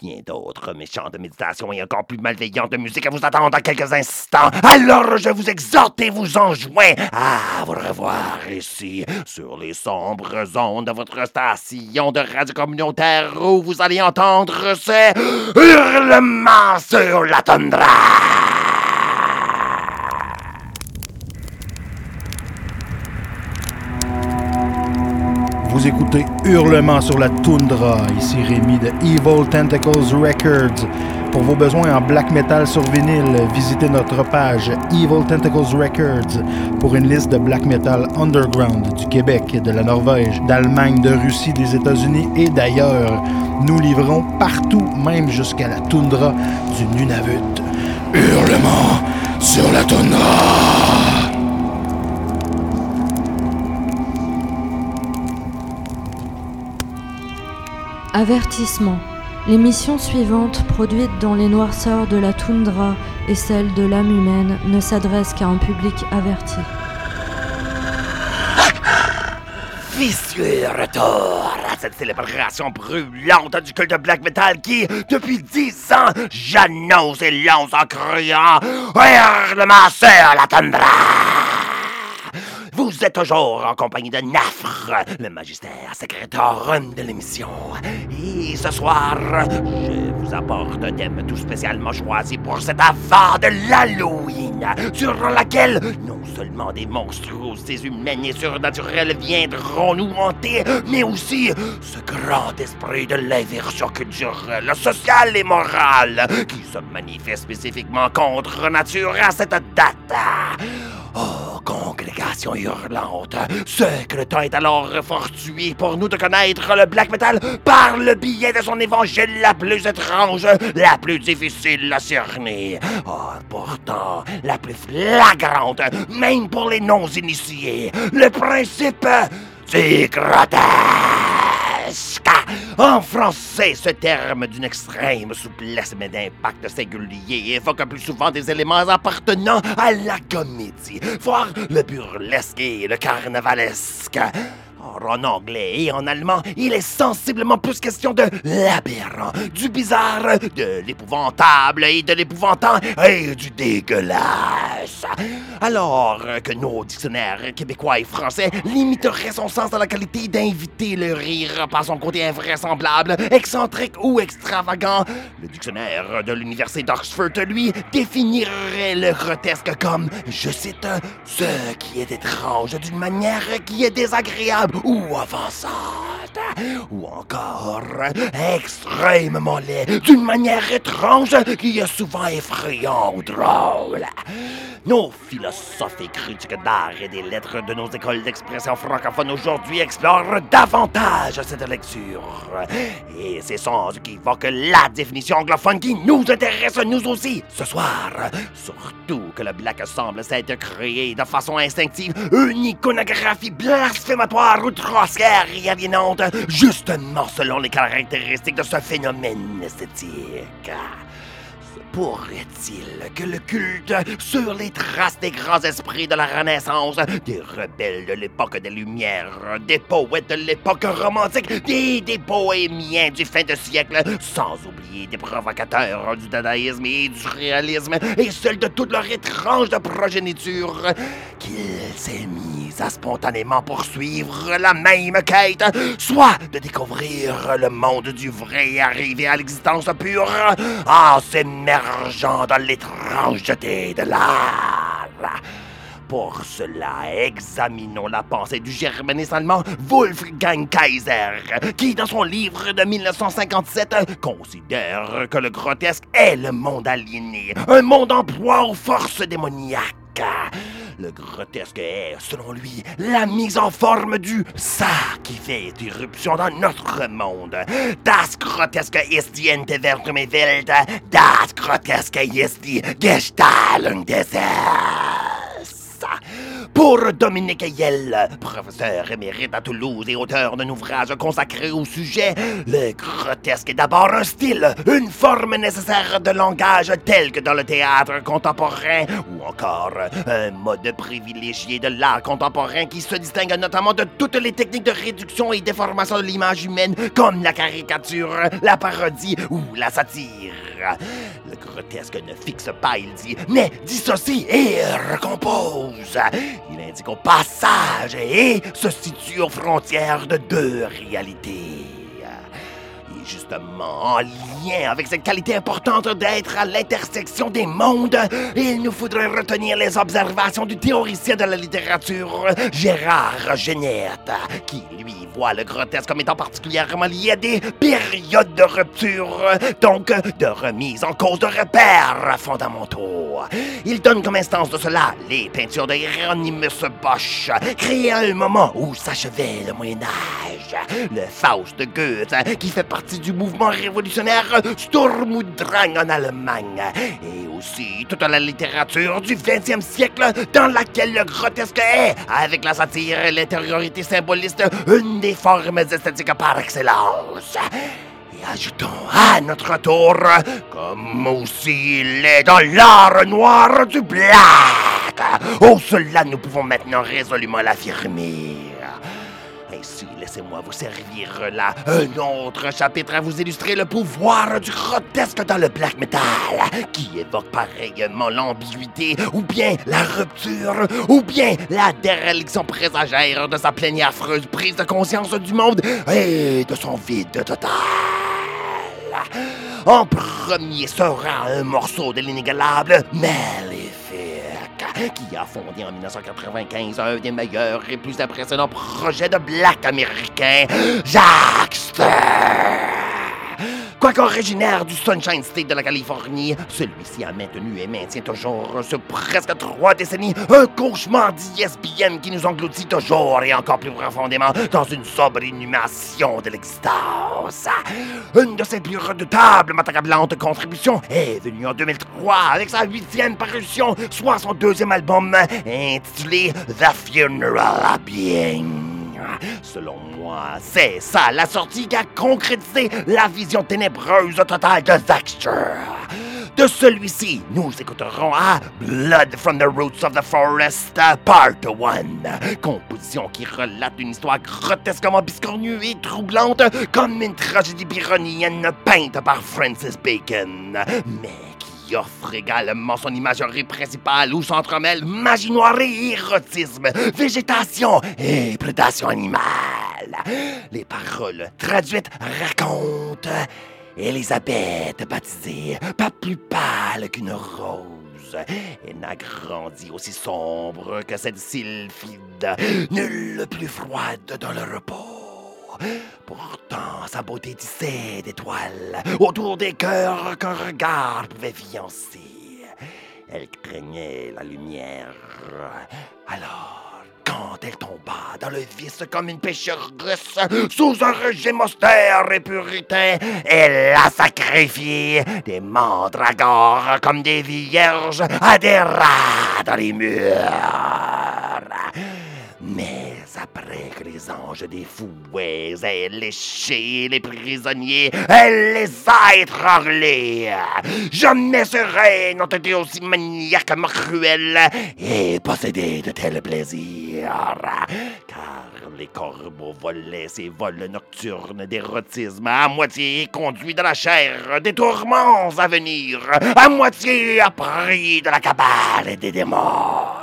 Bien d'autres méchants de méditation et encore plus malveillants de musique à vous attendre dans quelques instants. Alors je vous exhorte et vous enjoins à vous revoir ici, sur les sombres ondes de votre station de radio communautaire où vous allez entendre ces hurlements sur la tundra. Écoutez Hurlement sur la toundra. Ici Rémi de Evil Tentacles Records. Pour vos besoins en black metal sur vinyle, visitez notre page Evil Tentacles Records pour une liste de black metal underground du Québec, de la Norvège, d'Allemagne, de Russie, des États-Unis et d'ailleurs. Nous livrons partout, même jusqu'à la toundra du Nunavut. Hurlement sur la toundra. Avertissement. L'émission suivante, produite dans les noirceurs de la toundra et celle de l'âme humaine, ne s'adresse qu'à un public averti. Vicieux retour à cette célébration brûlante du culte black metal qui, depuis dix ans, j'annonce et lance en criant Hurlement sur la toundra! Vous êtes toujours en compagnie de Nafre, le magistère secrétaire de l'émission. Et ce soir, je vous apporte un thème tout spécialement choisi pour cet avant de l'Halloween, sur laquelle non seulement des monstruosités humaines et surnaturelles viendront nous hanter, mais aussi ce grand esprit de l'inversion culturelle, sociale et morale qui se manifeste spécifiquement contre nature à cette date. Oh, congrégation hurlante, ce que le temps est alors fortuit pour nous de connaître le black metal par le biais de son évangile la plus étrange, la plus difficile à cerner. Oh, pourtant, la plus flagrante, même pour les non-initiés. Le principe, c'est En français, ce terme d'une extrême souplesse mais d'impact singulier. Évoque plus souvent des éléments appartenant à la comédie, voire le burlesque et le carnavalesque. Or, en anglais et en allemand, il est sensiblement plus question de l'aberrant, du bizarre, de l'épouvantable et de l'épouvantant et du dégueulasse. Alors que nos dictionnaires québécois et français limiteraient son sens à la qualité d'inviter le rire par son côté invraisemblable, excentrique ou extravagant, le dictionnaire de l'Université d'Oxford, lui, définirait le grotesque comme, je cite, ce qui est étrange d'une manière qui est désagréable ou avançante, ou encore extrêmement laid, d'une manière étrange qui est souvent effrayant ou drôle. Nos philosophes et critiques d'art et des lettres de nos écoles d'expression francophone aujourd'hui explorent davantage cette lecture. Et c'est sans équivoque la définition anglophone qui nous intéresse nous aussi ce soir. Surtout que le black semble s'être créé de façon instinctive une iconographie blasphématoire outrancière et aliénante, justement selon les caractéristiques de ce phénomène esthétique. Pourrait-il que le culte sur les traces des grands esprits de la Renaissance, des rebelles de l'époque des Lumières, des poètes de l'époque romantique, des, des bohémiens du fin de siècle, sans oublier des provocateurs du dadaïsme et du réalisme, et ceux de toute leur étrange progéniture, qu'il s'est mis à spontanément poursuivre la même quête, soit de découvrir le monde du vrai et arriver à l'existence pure. En dans l'étrangeté de l'art. Pour cela, examinons la pensée du germaniste allemand Wolfgang Kaiser, qui, dans son livre de 1957, considère que le grotesque est le monde aliéné, un monde en proie aux forces démoniaques. Le grotesque est, selon lui, la mise en forme du ça qui fait irruption dans notre monde. Das Groteske ist die Entwertung Welt. Das Groteske ist die Gestaltung des pour Dominique Yell, professeur émérite à Toulouse et auteur d'un ouvrage consacré au sujet, le grotesque est d'abord un style, une forme nécessaire de langage tel que dans le théâtre contemporain, ou encore un mode privilégié de l'art contemporain qui se distingue notamment de toutes les techniques de réduction et déformation de l'image humaine, comme la caricature, la parodie ou la satire. Le grotesque ne fixe pas, il dit, mais dissocie et recompose. Il indique au passage et se situe aux frontières de deux réalités. Justement, en lien avec cette qualité importante d'être à l'intersection des mondes, il nous faudrait retenir les observations du théoricien de la littérature, Gérard Genette, qui, lui, voit le grotesque comme étant particulièrement lié à des périodes de rupture, donc de remise en cause de repères fondamentaux. Il donne comme instance de cela les peintures de Hieronymus Bosch, créées à un moment où s'achevait le Moyen Âge. Le Faust de Goethe, qui fait partie du mouvement révolutionnaire Sturm und Drang en Allemagne, et aussi toute la littérature du 20e siècle dans laquelle le grotesque est, avec la satire et l'intériorité symboliste, une des formes esthétiques par excellence. Et ajoutons à notre tour, comme aussi il est dans l'art noir du black. Oh, cela nous pouvons maintenant résolument l'affirmer. Ainsi, laissez-moi vous servir là un autre chapitre à vous illustrer le pouvoir du grotesque dans le black metal, qui évoque pareillement l'ambiguïté, ou bien la rupture, ou bien la déréliction présagère de sa pleine et affreuse prise de conscience du monde et de son vide total. En premier sera un morceau de l'inégalable Maléfique, qui a fondé en 1995 un des meilleurs et plus impressionnants projets de black américain, Jackster. Quoique originaire du Sunshine State de la Californie, celui-ci a maintenu et maintient toujours, sur presque trois décennies, un cauchemar d'ISBM qui nous engloutit toujours et encore plus profondément dans une sobre inhumation de l'existence. Une de ses plus redoutables, matacablantes contributions est venue en 2003 avec sa huitième parution, soit son deuxième album, intitulé The Funeral Being. Selon moi, c'est ça la sortie qui a concrétisé la vision ténébreuse totale de Zaxter. De celui-ci, nous écouterons à Blood from the Roots of the Forest, Part 1. Composition qui relate une histoire grotesquement biscornue et troublante, comme une tragédie byronienne peinte par Francis Bacon. Mais offre également son imagerie principale où s'entremêlent et érotisme, végétation et prédation animale. Les paroles traduites racontent Elisabeth baptisée, pas plus pâle qu'une rose. Et n'a grandi aussi sombre que cette sylphide, nulle plus froide dans le repos. Pourtant, sa beauté tissait d'étoiles autour des cœurs qu'un regard pouvait fiancer. Elle craignait la lumière. Alors, quand elle tomba dans le vice comme une pêcheresse sous un régime austère et puritain, elle a sacrifié des mandragores comme des vierges à des rats dans les murs. Mais après que les anges des fouets aient léché les prisonniers, elle les a étranglés. Jamais ce règne n'a été aussi maniaquement cruel et possédé de tels plaisirs. Car les corbeaux volaient ces vols nocturnes d'érotisme à moitié conduits de la chair des tourments à venir, à moitié appris de la cabale des démons.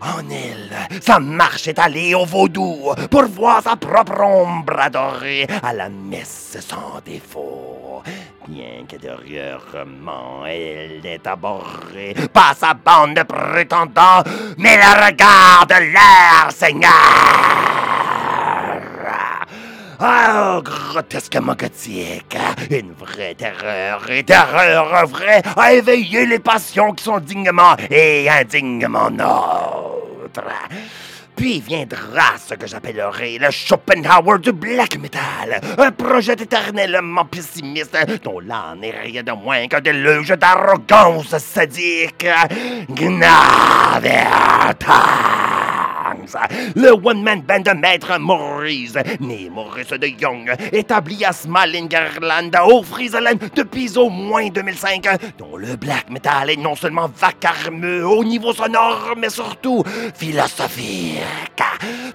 En elle, sa marche est allée au vaudou pour voir sa propre ombre adorée à la messe sans défaut. Bien que derrièreement elle est abhorrée par sa bande de prétendants, mais le regard de leur Seigneur. Oh, grotesquement gothique. Une vraie terreur et terreur vraie a éveillé les passions qui sont dignement et indignement nôtres. Puis viendra ce que j'appellerai le Schopenhauer du black metal, un projet éternellement pessimiste dont l'âme n'est rien de moins qu'un déluge d'arrogance sadique. Le one-man band de Maître Maurice, né Maurice de Young, établi à Smalingerland, au Friesland depuis au moins 2005, dont le black metal est non seulement vacarmeux au niveau sonore, mais surtout philosophique.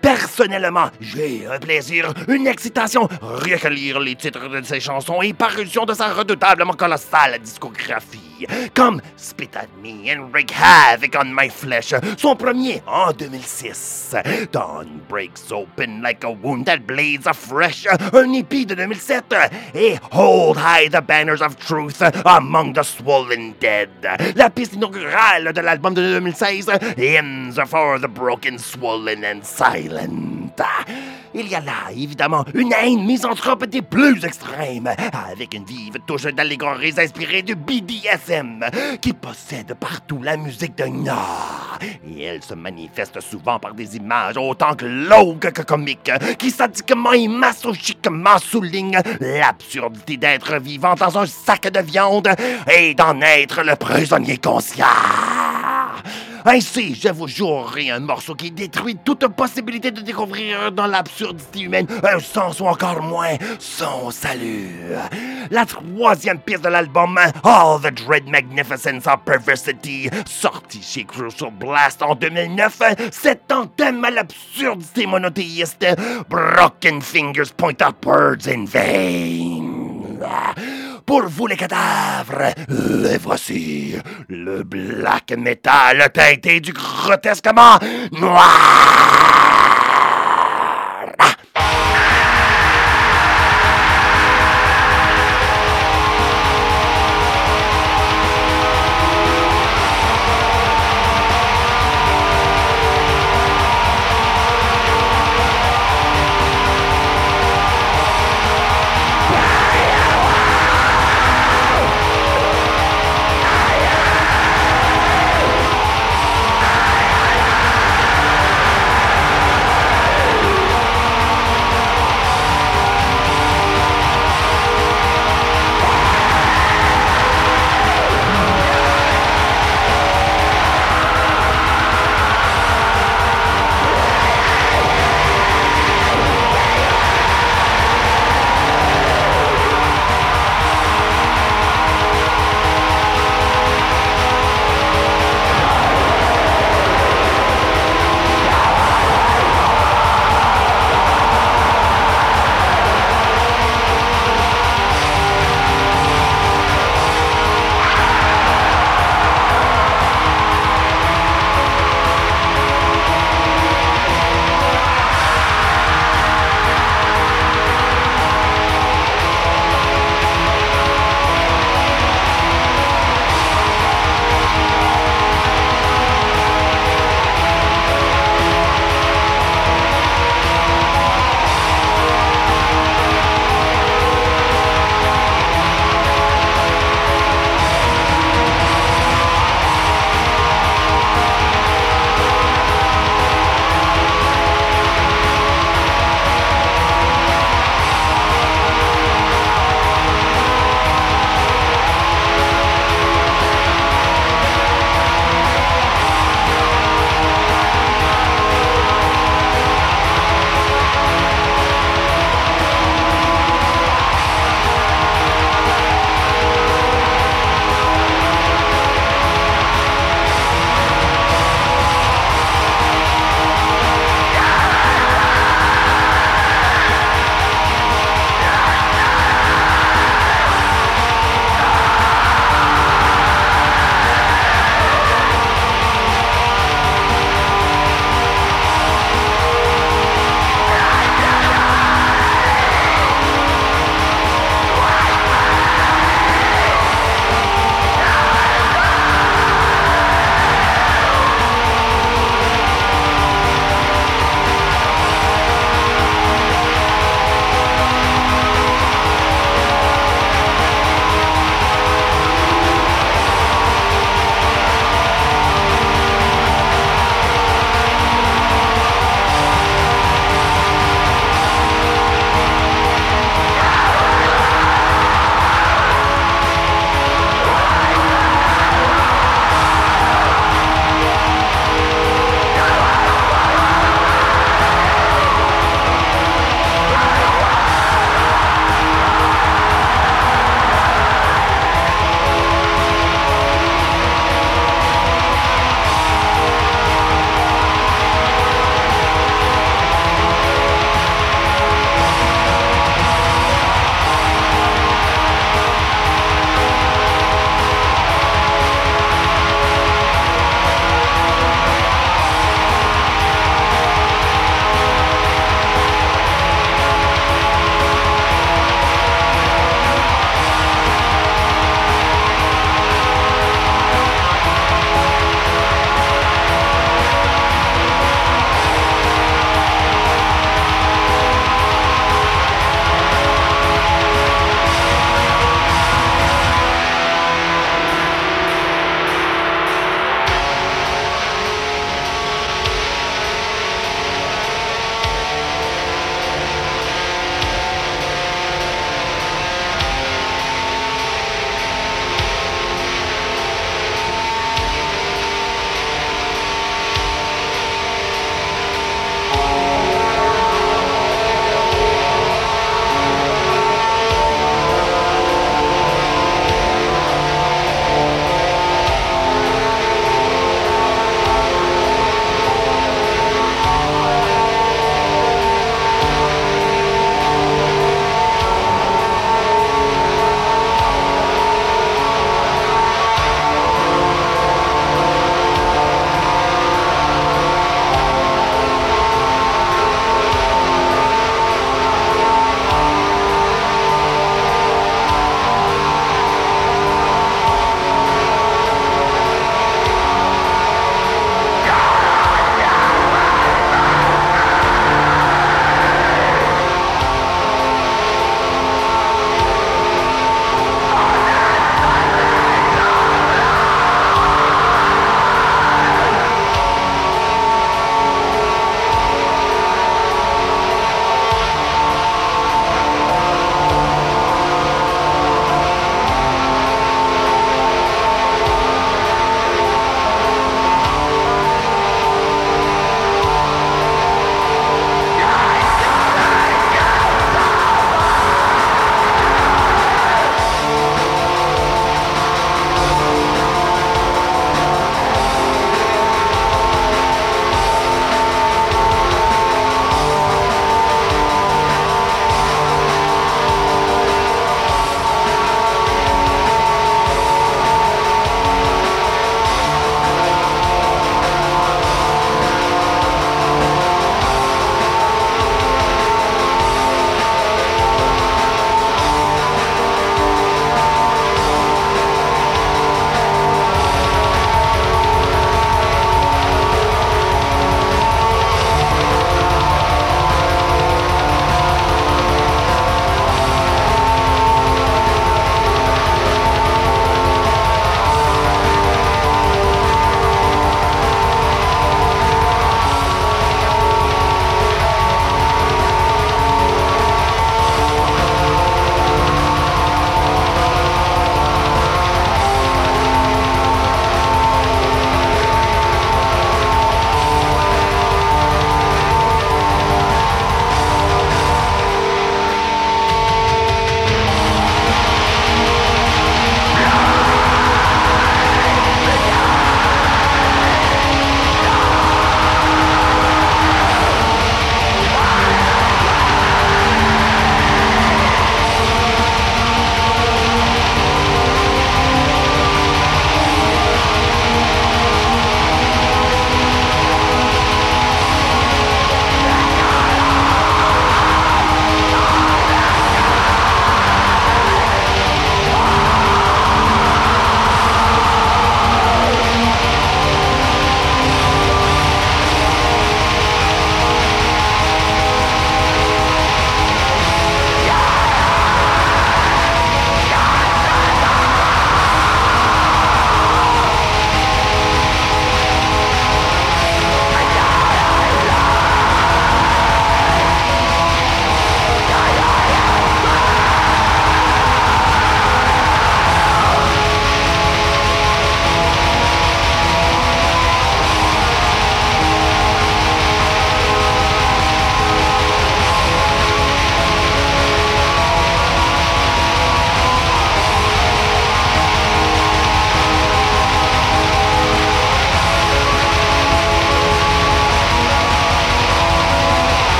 Personnellement, j'ai un plaisir, une excitation, rien que les titres de ses chansons et parution de sa redoutablement colossale discographie, comme Spit at Me and Wreak Havoc on My Flesh, son premier en 2006. Dawn Breaks Open Like a Wound That Bleeds Afresh, un hippie de 2007, et Hold High the Banners of Truth Among the Swollen Dead, la piste inaugurale de l'album de 2016, Hymns for the Broken, Swollen and Silent. Il y a là, évidemment, une haine misanthrope des plus extrêmes, avec une vive touche d'allégories inspirées du BDSM, qui possède partout la musique de Nord. Et elle se manifeste souvent par des images autant glauques que comiques, qui sadiquement et massochiquement soulignent l'absurdité d'être vivant dans un sac de viande et d'en être le prisonnier conscient. Ainsi, je vous jouerai un morceau qui détruit toute possibilité de découvrir dans l'absurdité humaine un sens ou encore moins son salut. La troisième pièce de l'album, All the Dread Magnificence of Perversity, sorti chez Crucial Blast en 2009, cet thème à l'absurdité monothéiste, Broken Fingers Point Upwards in Vain. Pour vous les cadavres, les voici. Le black metal teinté du grotesquement noir.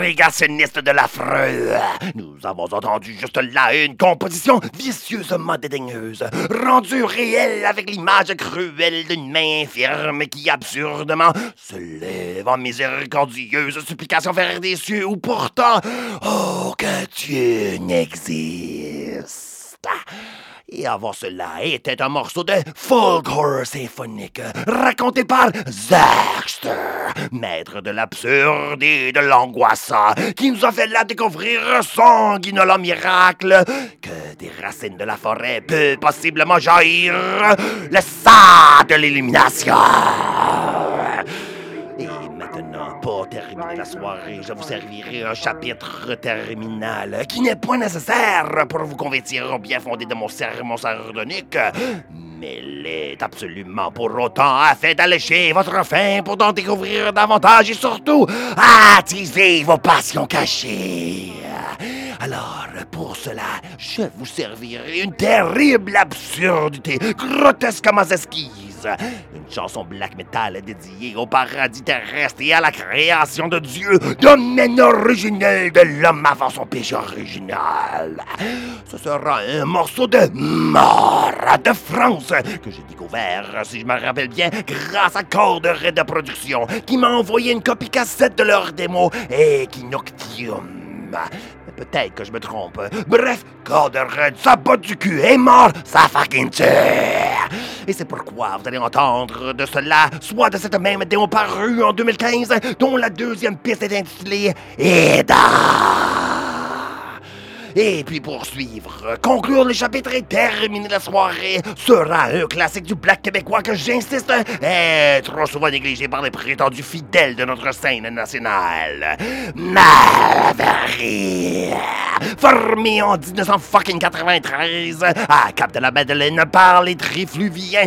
De l'affreux. Nous avons entendu juste là une composition vicieusement dédaigneuse, rendue réelle avec l'image cruelle d'une main infirme qui absurdement se lève en miséricordieuse supplication vers des cieux où pourtant aucun Dieu n'existe. Et avant cela était un morceau de folk horror symphonique raconté par Zaxter, maître de l'absurde et de l'angoissant, qui nous a fait là découvrir son guinolant miracle que des racines de la forêt peut possiblement jaillir le sang de l'illumination. Pour terminer la soirée, je vous servirai un chapitre terminal qui n'est point nécessaire pour vous convertir au bien fondé de mon sermon sardonique, mais l'est absolument pour autant. Afin d'allécher votre faim pour en découvrir davantage et surtout attiser vos passions cachées. Alors, pour cela, je vous servirai une terrible absurdité, grotesquement une chanson black metal dédiée au paradis terrestre et à la création de Dieu, domaine originel de l'homme avant son péché original. Ce sera un morceau de mort de France que j'ai découvert, si je me rappelle bien, grâce à Corderay de Production, qui m'a envoyé une copie cassette de leur démo Equinoctium. Peut-être que je me trompe. Bref, Red, sa botte du cul est mort, sa fucking terre. Et c'est pourquoi vous allez entendre de cela, soit de cette même démo parue en 2015, dont la deuxième piste est intitulée Eda. Et puis poursuivre, conclure le chapitre et terminer la soirée sera un classique du black québécois que j'insiste est trop souvent négligé par les prétendus fidèles de notre scène nationale. Malverie, formé en 1993 à Cap de la Madeleine par les trifluviens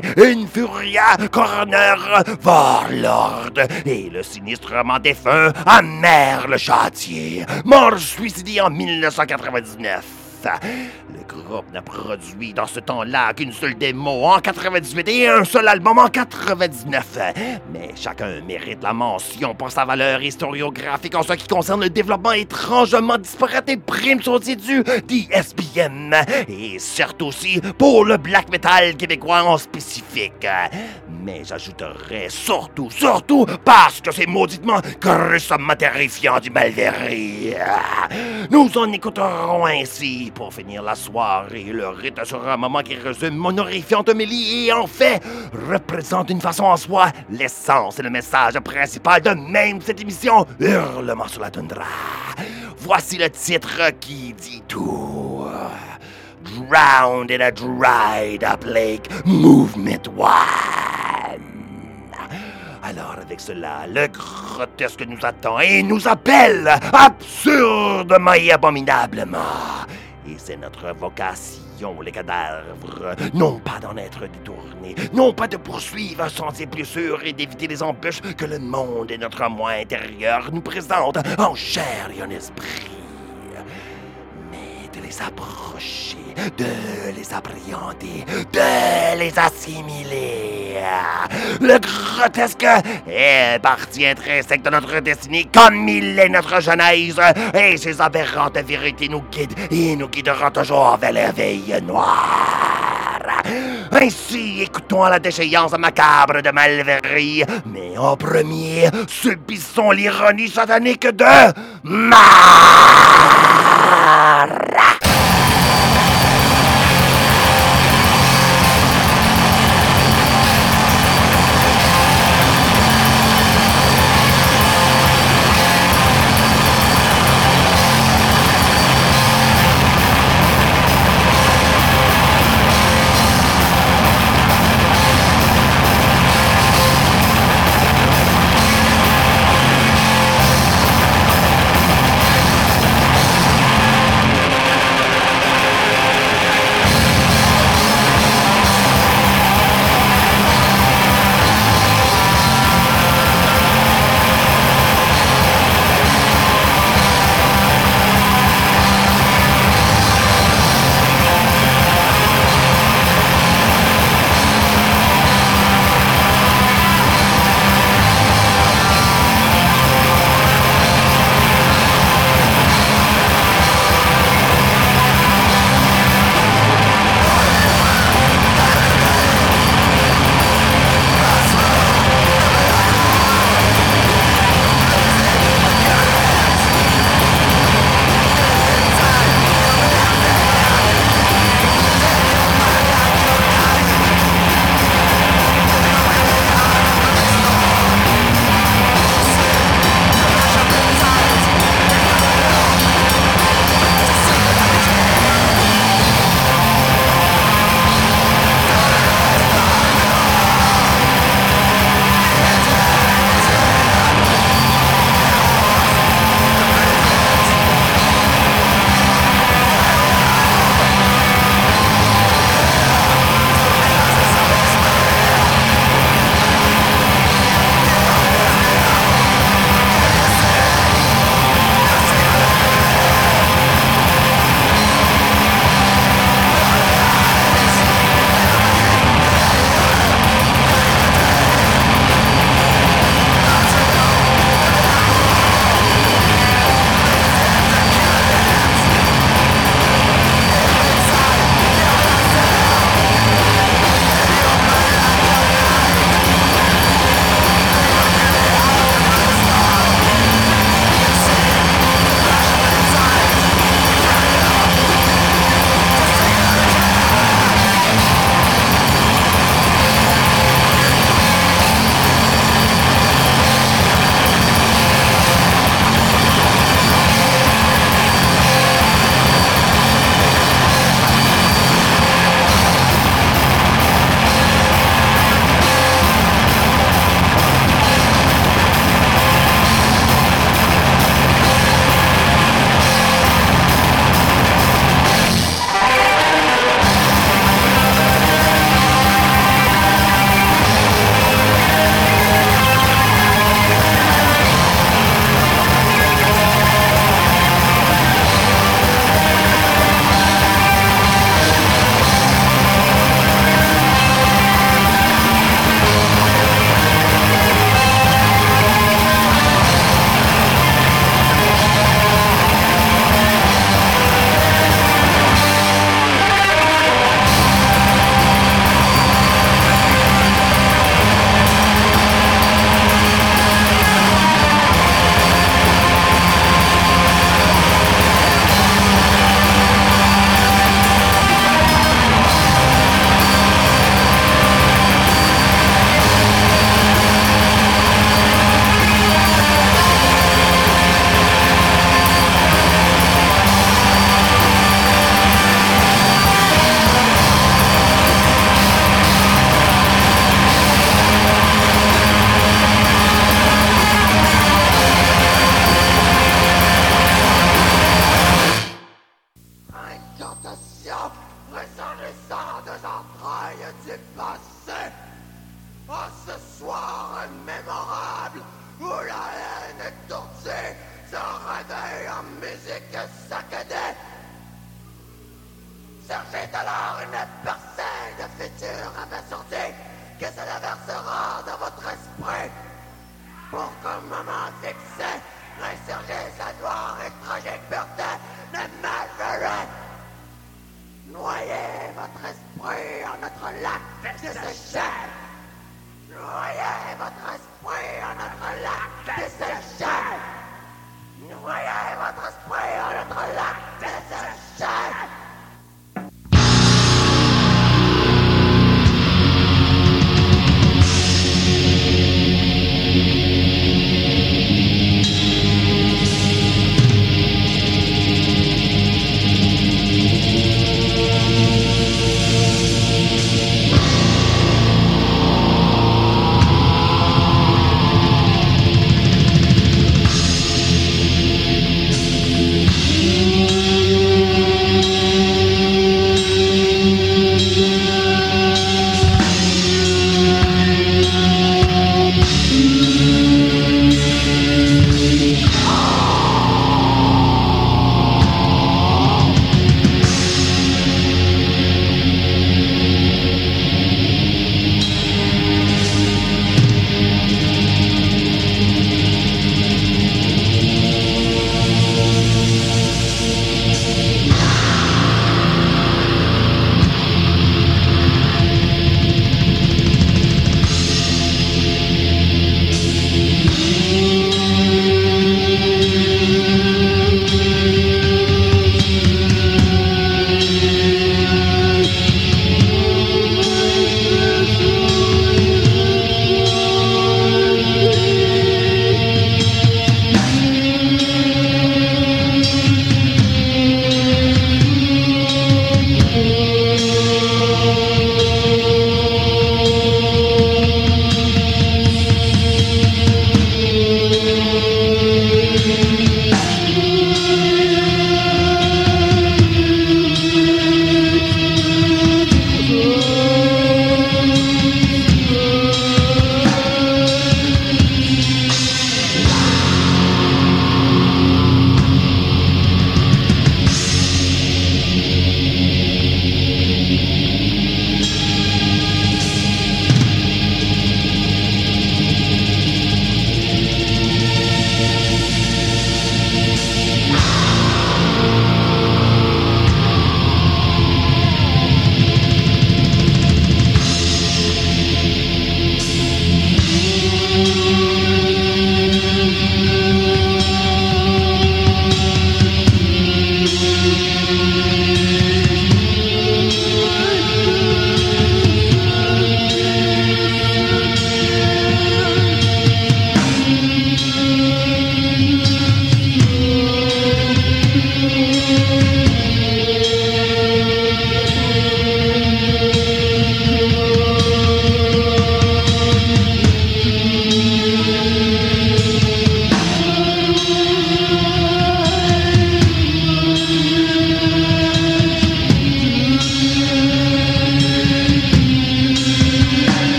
Furia, Coroner, Warlord et le sinistrement défunt Amer le Châtier, mort suicidé en 1990 le groupe n'a produit dans ce temps-là qu'une seule démo en 98 et un seul album en 99. Mais chacun mérite la mention pour sa valeur historiographique en ce qui concerne le développement étrangement disparate et prime du d'ISBM. Et certes aussi pour le black metal québécois en spécifique. Mais j'ajouterais surtout, surtout parce que c'est mauditement gruesomement terrifiant du Malverie. Nous en écouterons ainsi pour finir la soirée. Le rite sera un moment qui résume mon horrifiante homélie et en fait représente d'une façon en soi l'essence et le message principal de même cette émission Hurlement sur la toundra. Voici le titre qui dit tout. Drowned in a dried up lake, movement one. Alors avec cela, le grotesque nous attend et nous appelle absurdement et abominablement. C'est notre vocation, les cadavres, non pas d'en être détournés, non pas de poursuivre un sentier plus sûr et d'éviter les embûches que le monde et notre moi intérieur nous présentent en chair et en esprit, les approcher de les appréhender, de les assimiler. Le grotesque est partie intrinsèque de notre destinée comme il est notre genèse, et ces aberrantes vérités nous guident et nous guideront toujours vers la veille noire. Ainsi, écoutons la déchéance macabre de Malverie, mais en premier, subissons l'ironie satanique de Mar.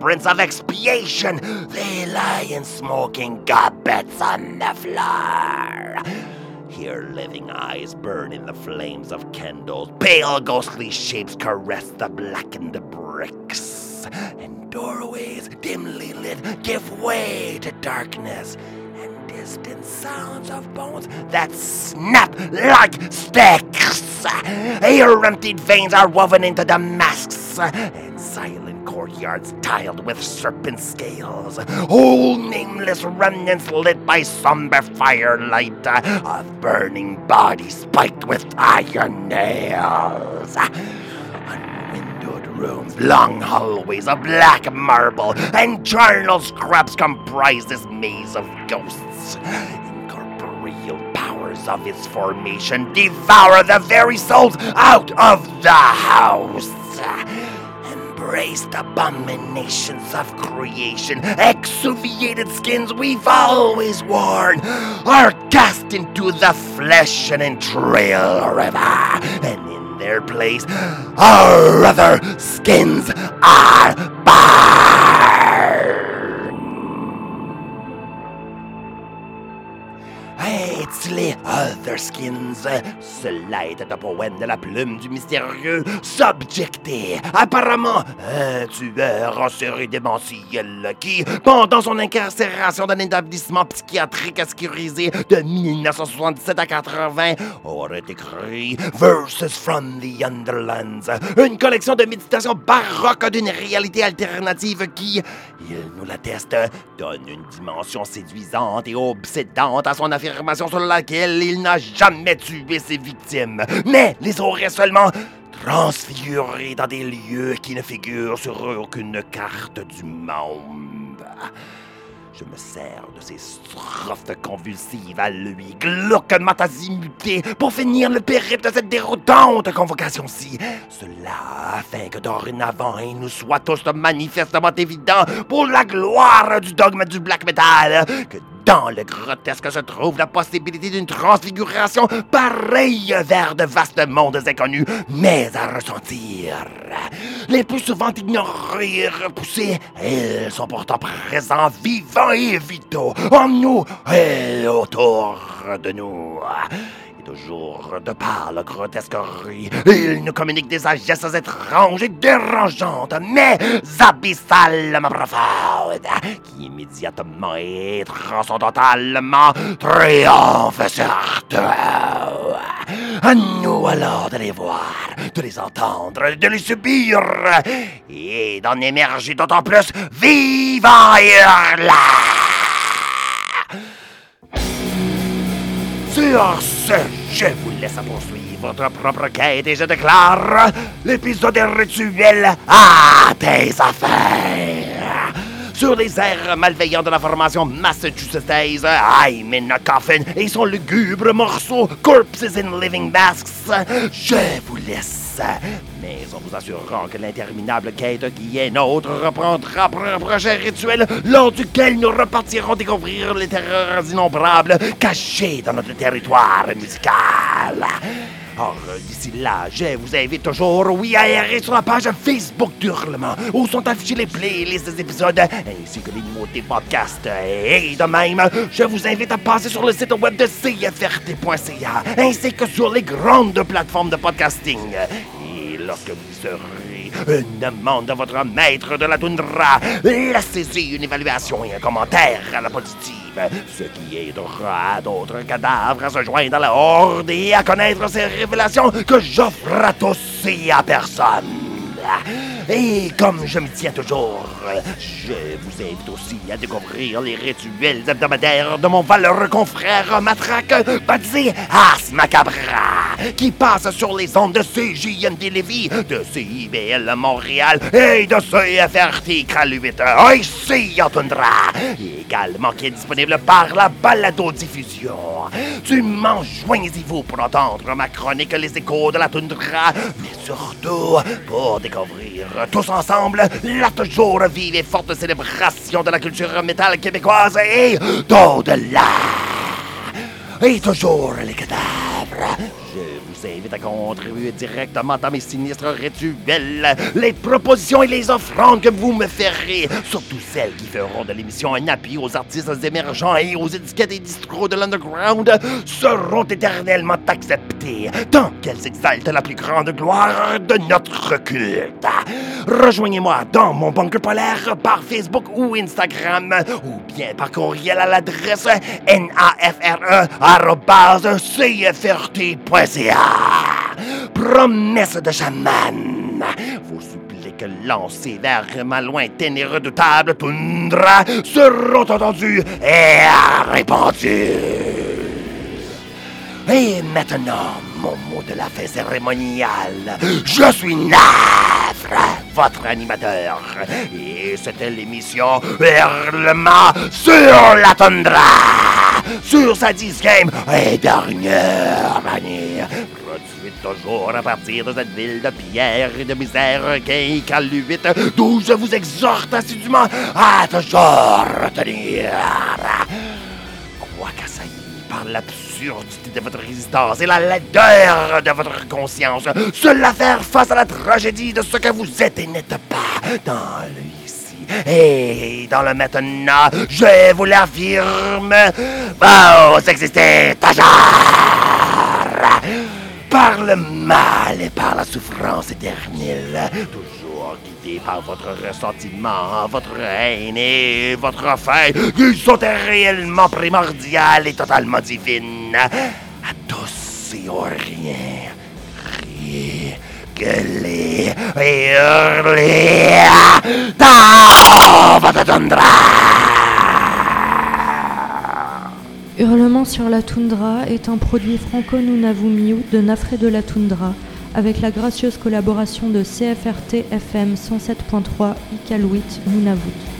Deaths of expiation. They lie in smoking gobbets on the floor. Here, living eyes burn in the flames of candles. Pale, ghostly shapes caress the blackened bricks. And doorways, dimly lit, give way to darkness. And distant sounds of bones that snap like sticks. Air emptied veins are woven into the masks. And silent courtyards tiled with serpent scales. Whole nameless remnants lit by somber firelight of burning bodies spiked with iron nails. Unwindowed rooms, long hallways of black marble, and charnel scraps comprise this maze of ghosts. Incorporeal powers of its formation devour the very souls out of the house embraced abominations of creation, exuviated skins we've always worn, are cast into the flesh and entrail river, and in their place, our other skins are It's les Other Skins, cela était un poème de la plume du mystérieux Subjecté, apparemment un tueur en série démentiel qui, pendant son incarcération dans un établissement psychiatrique sécurisé de 1977 à 80, aurait écrit Verses from the Underlands, une collection de méditations baroques d'une réalité alternative qui, il nous l'atteste, donne une dimension séduisante et obsédante à son affirmation sur laquelle il n'a jamais tué ses victimes, mais les aurait seulement transfigurées dans des lieux qui ne figurent sur aucune carte du monde. Je me sers de ces strophes convulsives à lui, glauquement azimutées, pour finir le périple de cette déroutante convocation-ci. Cela afin que dorénavant il nous soit tous manifestement évident, pour la gloire du dogme du black metal, que dans le grotesque se trouve la possibilité d'une transfiguration pareille vers de vastes mondes inconnus, mais à ressentir. Les plus souvent ignorés et repoussés, ils sont pourtant présents, vivants et vitaux, en nous et autour de nous toujours de par le grotesquerie. Il nous communique des sagesses étranges et dérangeantes, mais abyssalement profondes, qui immédiatement et transcendantalement triomphent sur tout. À nous alors de les voir, de les entendre, de les subir, et d'en émerger d'autant plus vivants et. Je vous laisse poursuivre votre propre quête et je déclare l'épisode rituel à tes affaires. Sur les airs malveillants de la formation Massachusetts, I'm in a coffin et son lugubre morceau Corpses in Living Masks, je vous laisse mais en vous assurant que l'interminable quête qui est nôtre reprendra pour un prochain rituel lors duquel nous repartirons découvrir les terreurs innombrables cachées dans notre territoire musical. Or, d'ici là, je vous invite toujours, oui, à errer sur la page Facebook d'Hurlement, où sont affichés les playlists des épisodes, ainsi que les nouveautés podcasts. Et de même, je vous invite à passer sur le site web de CFRT.ca, ainsi que sur les grandes plateformes de podcasting. Lorsque vous serez une demande de votre maître de la toundra, laissez-y une évaluation et un commentaire à la positive, ce qui aidera d'autres cadavres à se joindre à la horde et à connaître ces révélations que j'offre à tous et à personne. Et comme je me tiens toujours, je vous invite aussi à découvrir les rituels hebdomadaires de mon valeureux confrère Matraque, baptisé As Macabra, qui passe sur les ondes de CJMD Lévis, de CIBL Montréal et de CFRT Kraluit ici en Tundra, également qui est disponible par la balado-diffusion. M'en joignez-vous pour entendre ma chronique Les échos de la Tundra, mais surtout pour tous ensemble la toujours vive et forte célébration de la culture métal québécoise et d'au-delà. et toujours les cadavres. Vous à contribuer directement dans mes sinistres rituels, les propositions et les offrandes que vous me ferez, surtout celles qui feront de l'émission un appui aux artistes émergents et aux étiquettes et discours de l'underground, seront éternellement acceptées, tant qu'elles exaltent la plus grande gloire de notre culte. Rejoignez-moi dans mon bunker polaire par Facebook ou Instagram, ou bien par courriel à l'adresse nafre.cfrt.ca. Promesse de chaman. Vos suppliques lancées vers ma lointaine et redoutable toundra seront entendues et répandues. Et maintenant, mon mot de la fin cérémoniale. Je suis Nafre, votre animateur. Et c'était l'émission Hurlement sur la tundra. Sur sa game et dernière année. Toujours à partir de cette ville de pierre et de misère qu'est Caluite, d'où je vous exhorte assidûment à toujours retenir. Quoi qu'assailli par l'absurdité de votre résistance et la laideur de votre conscience, cela faire face à la tragédie de ce que vous êtes et n'êtes pas dans le et dans le maintenant, je vous l'affirme, vous existez toujours par le mal et par la souffrance éternelle, toujours guidé par votre ressentiment, votre haine et votre faim, qui sont réellement primordiales et totalement divines. À tous et au rien, criez, gueulez et hurlez dans votre. Hurlement sur la toundra est un produit franco-nunavummiu de Nafré de la toundra, avec la gracieuse collaboration de CFRT FM 107.3 Iqaluit Nunavut.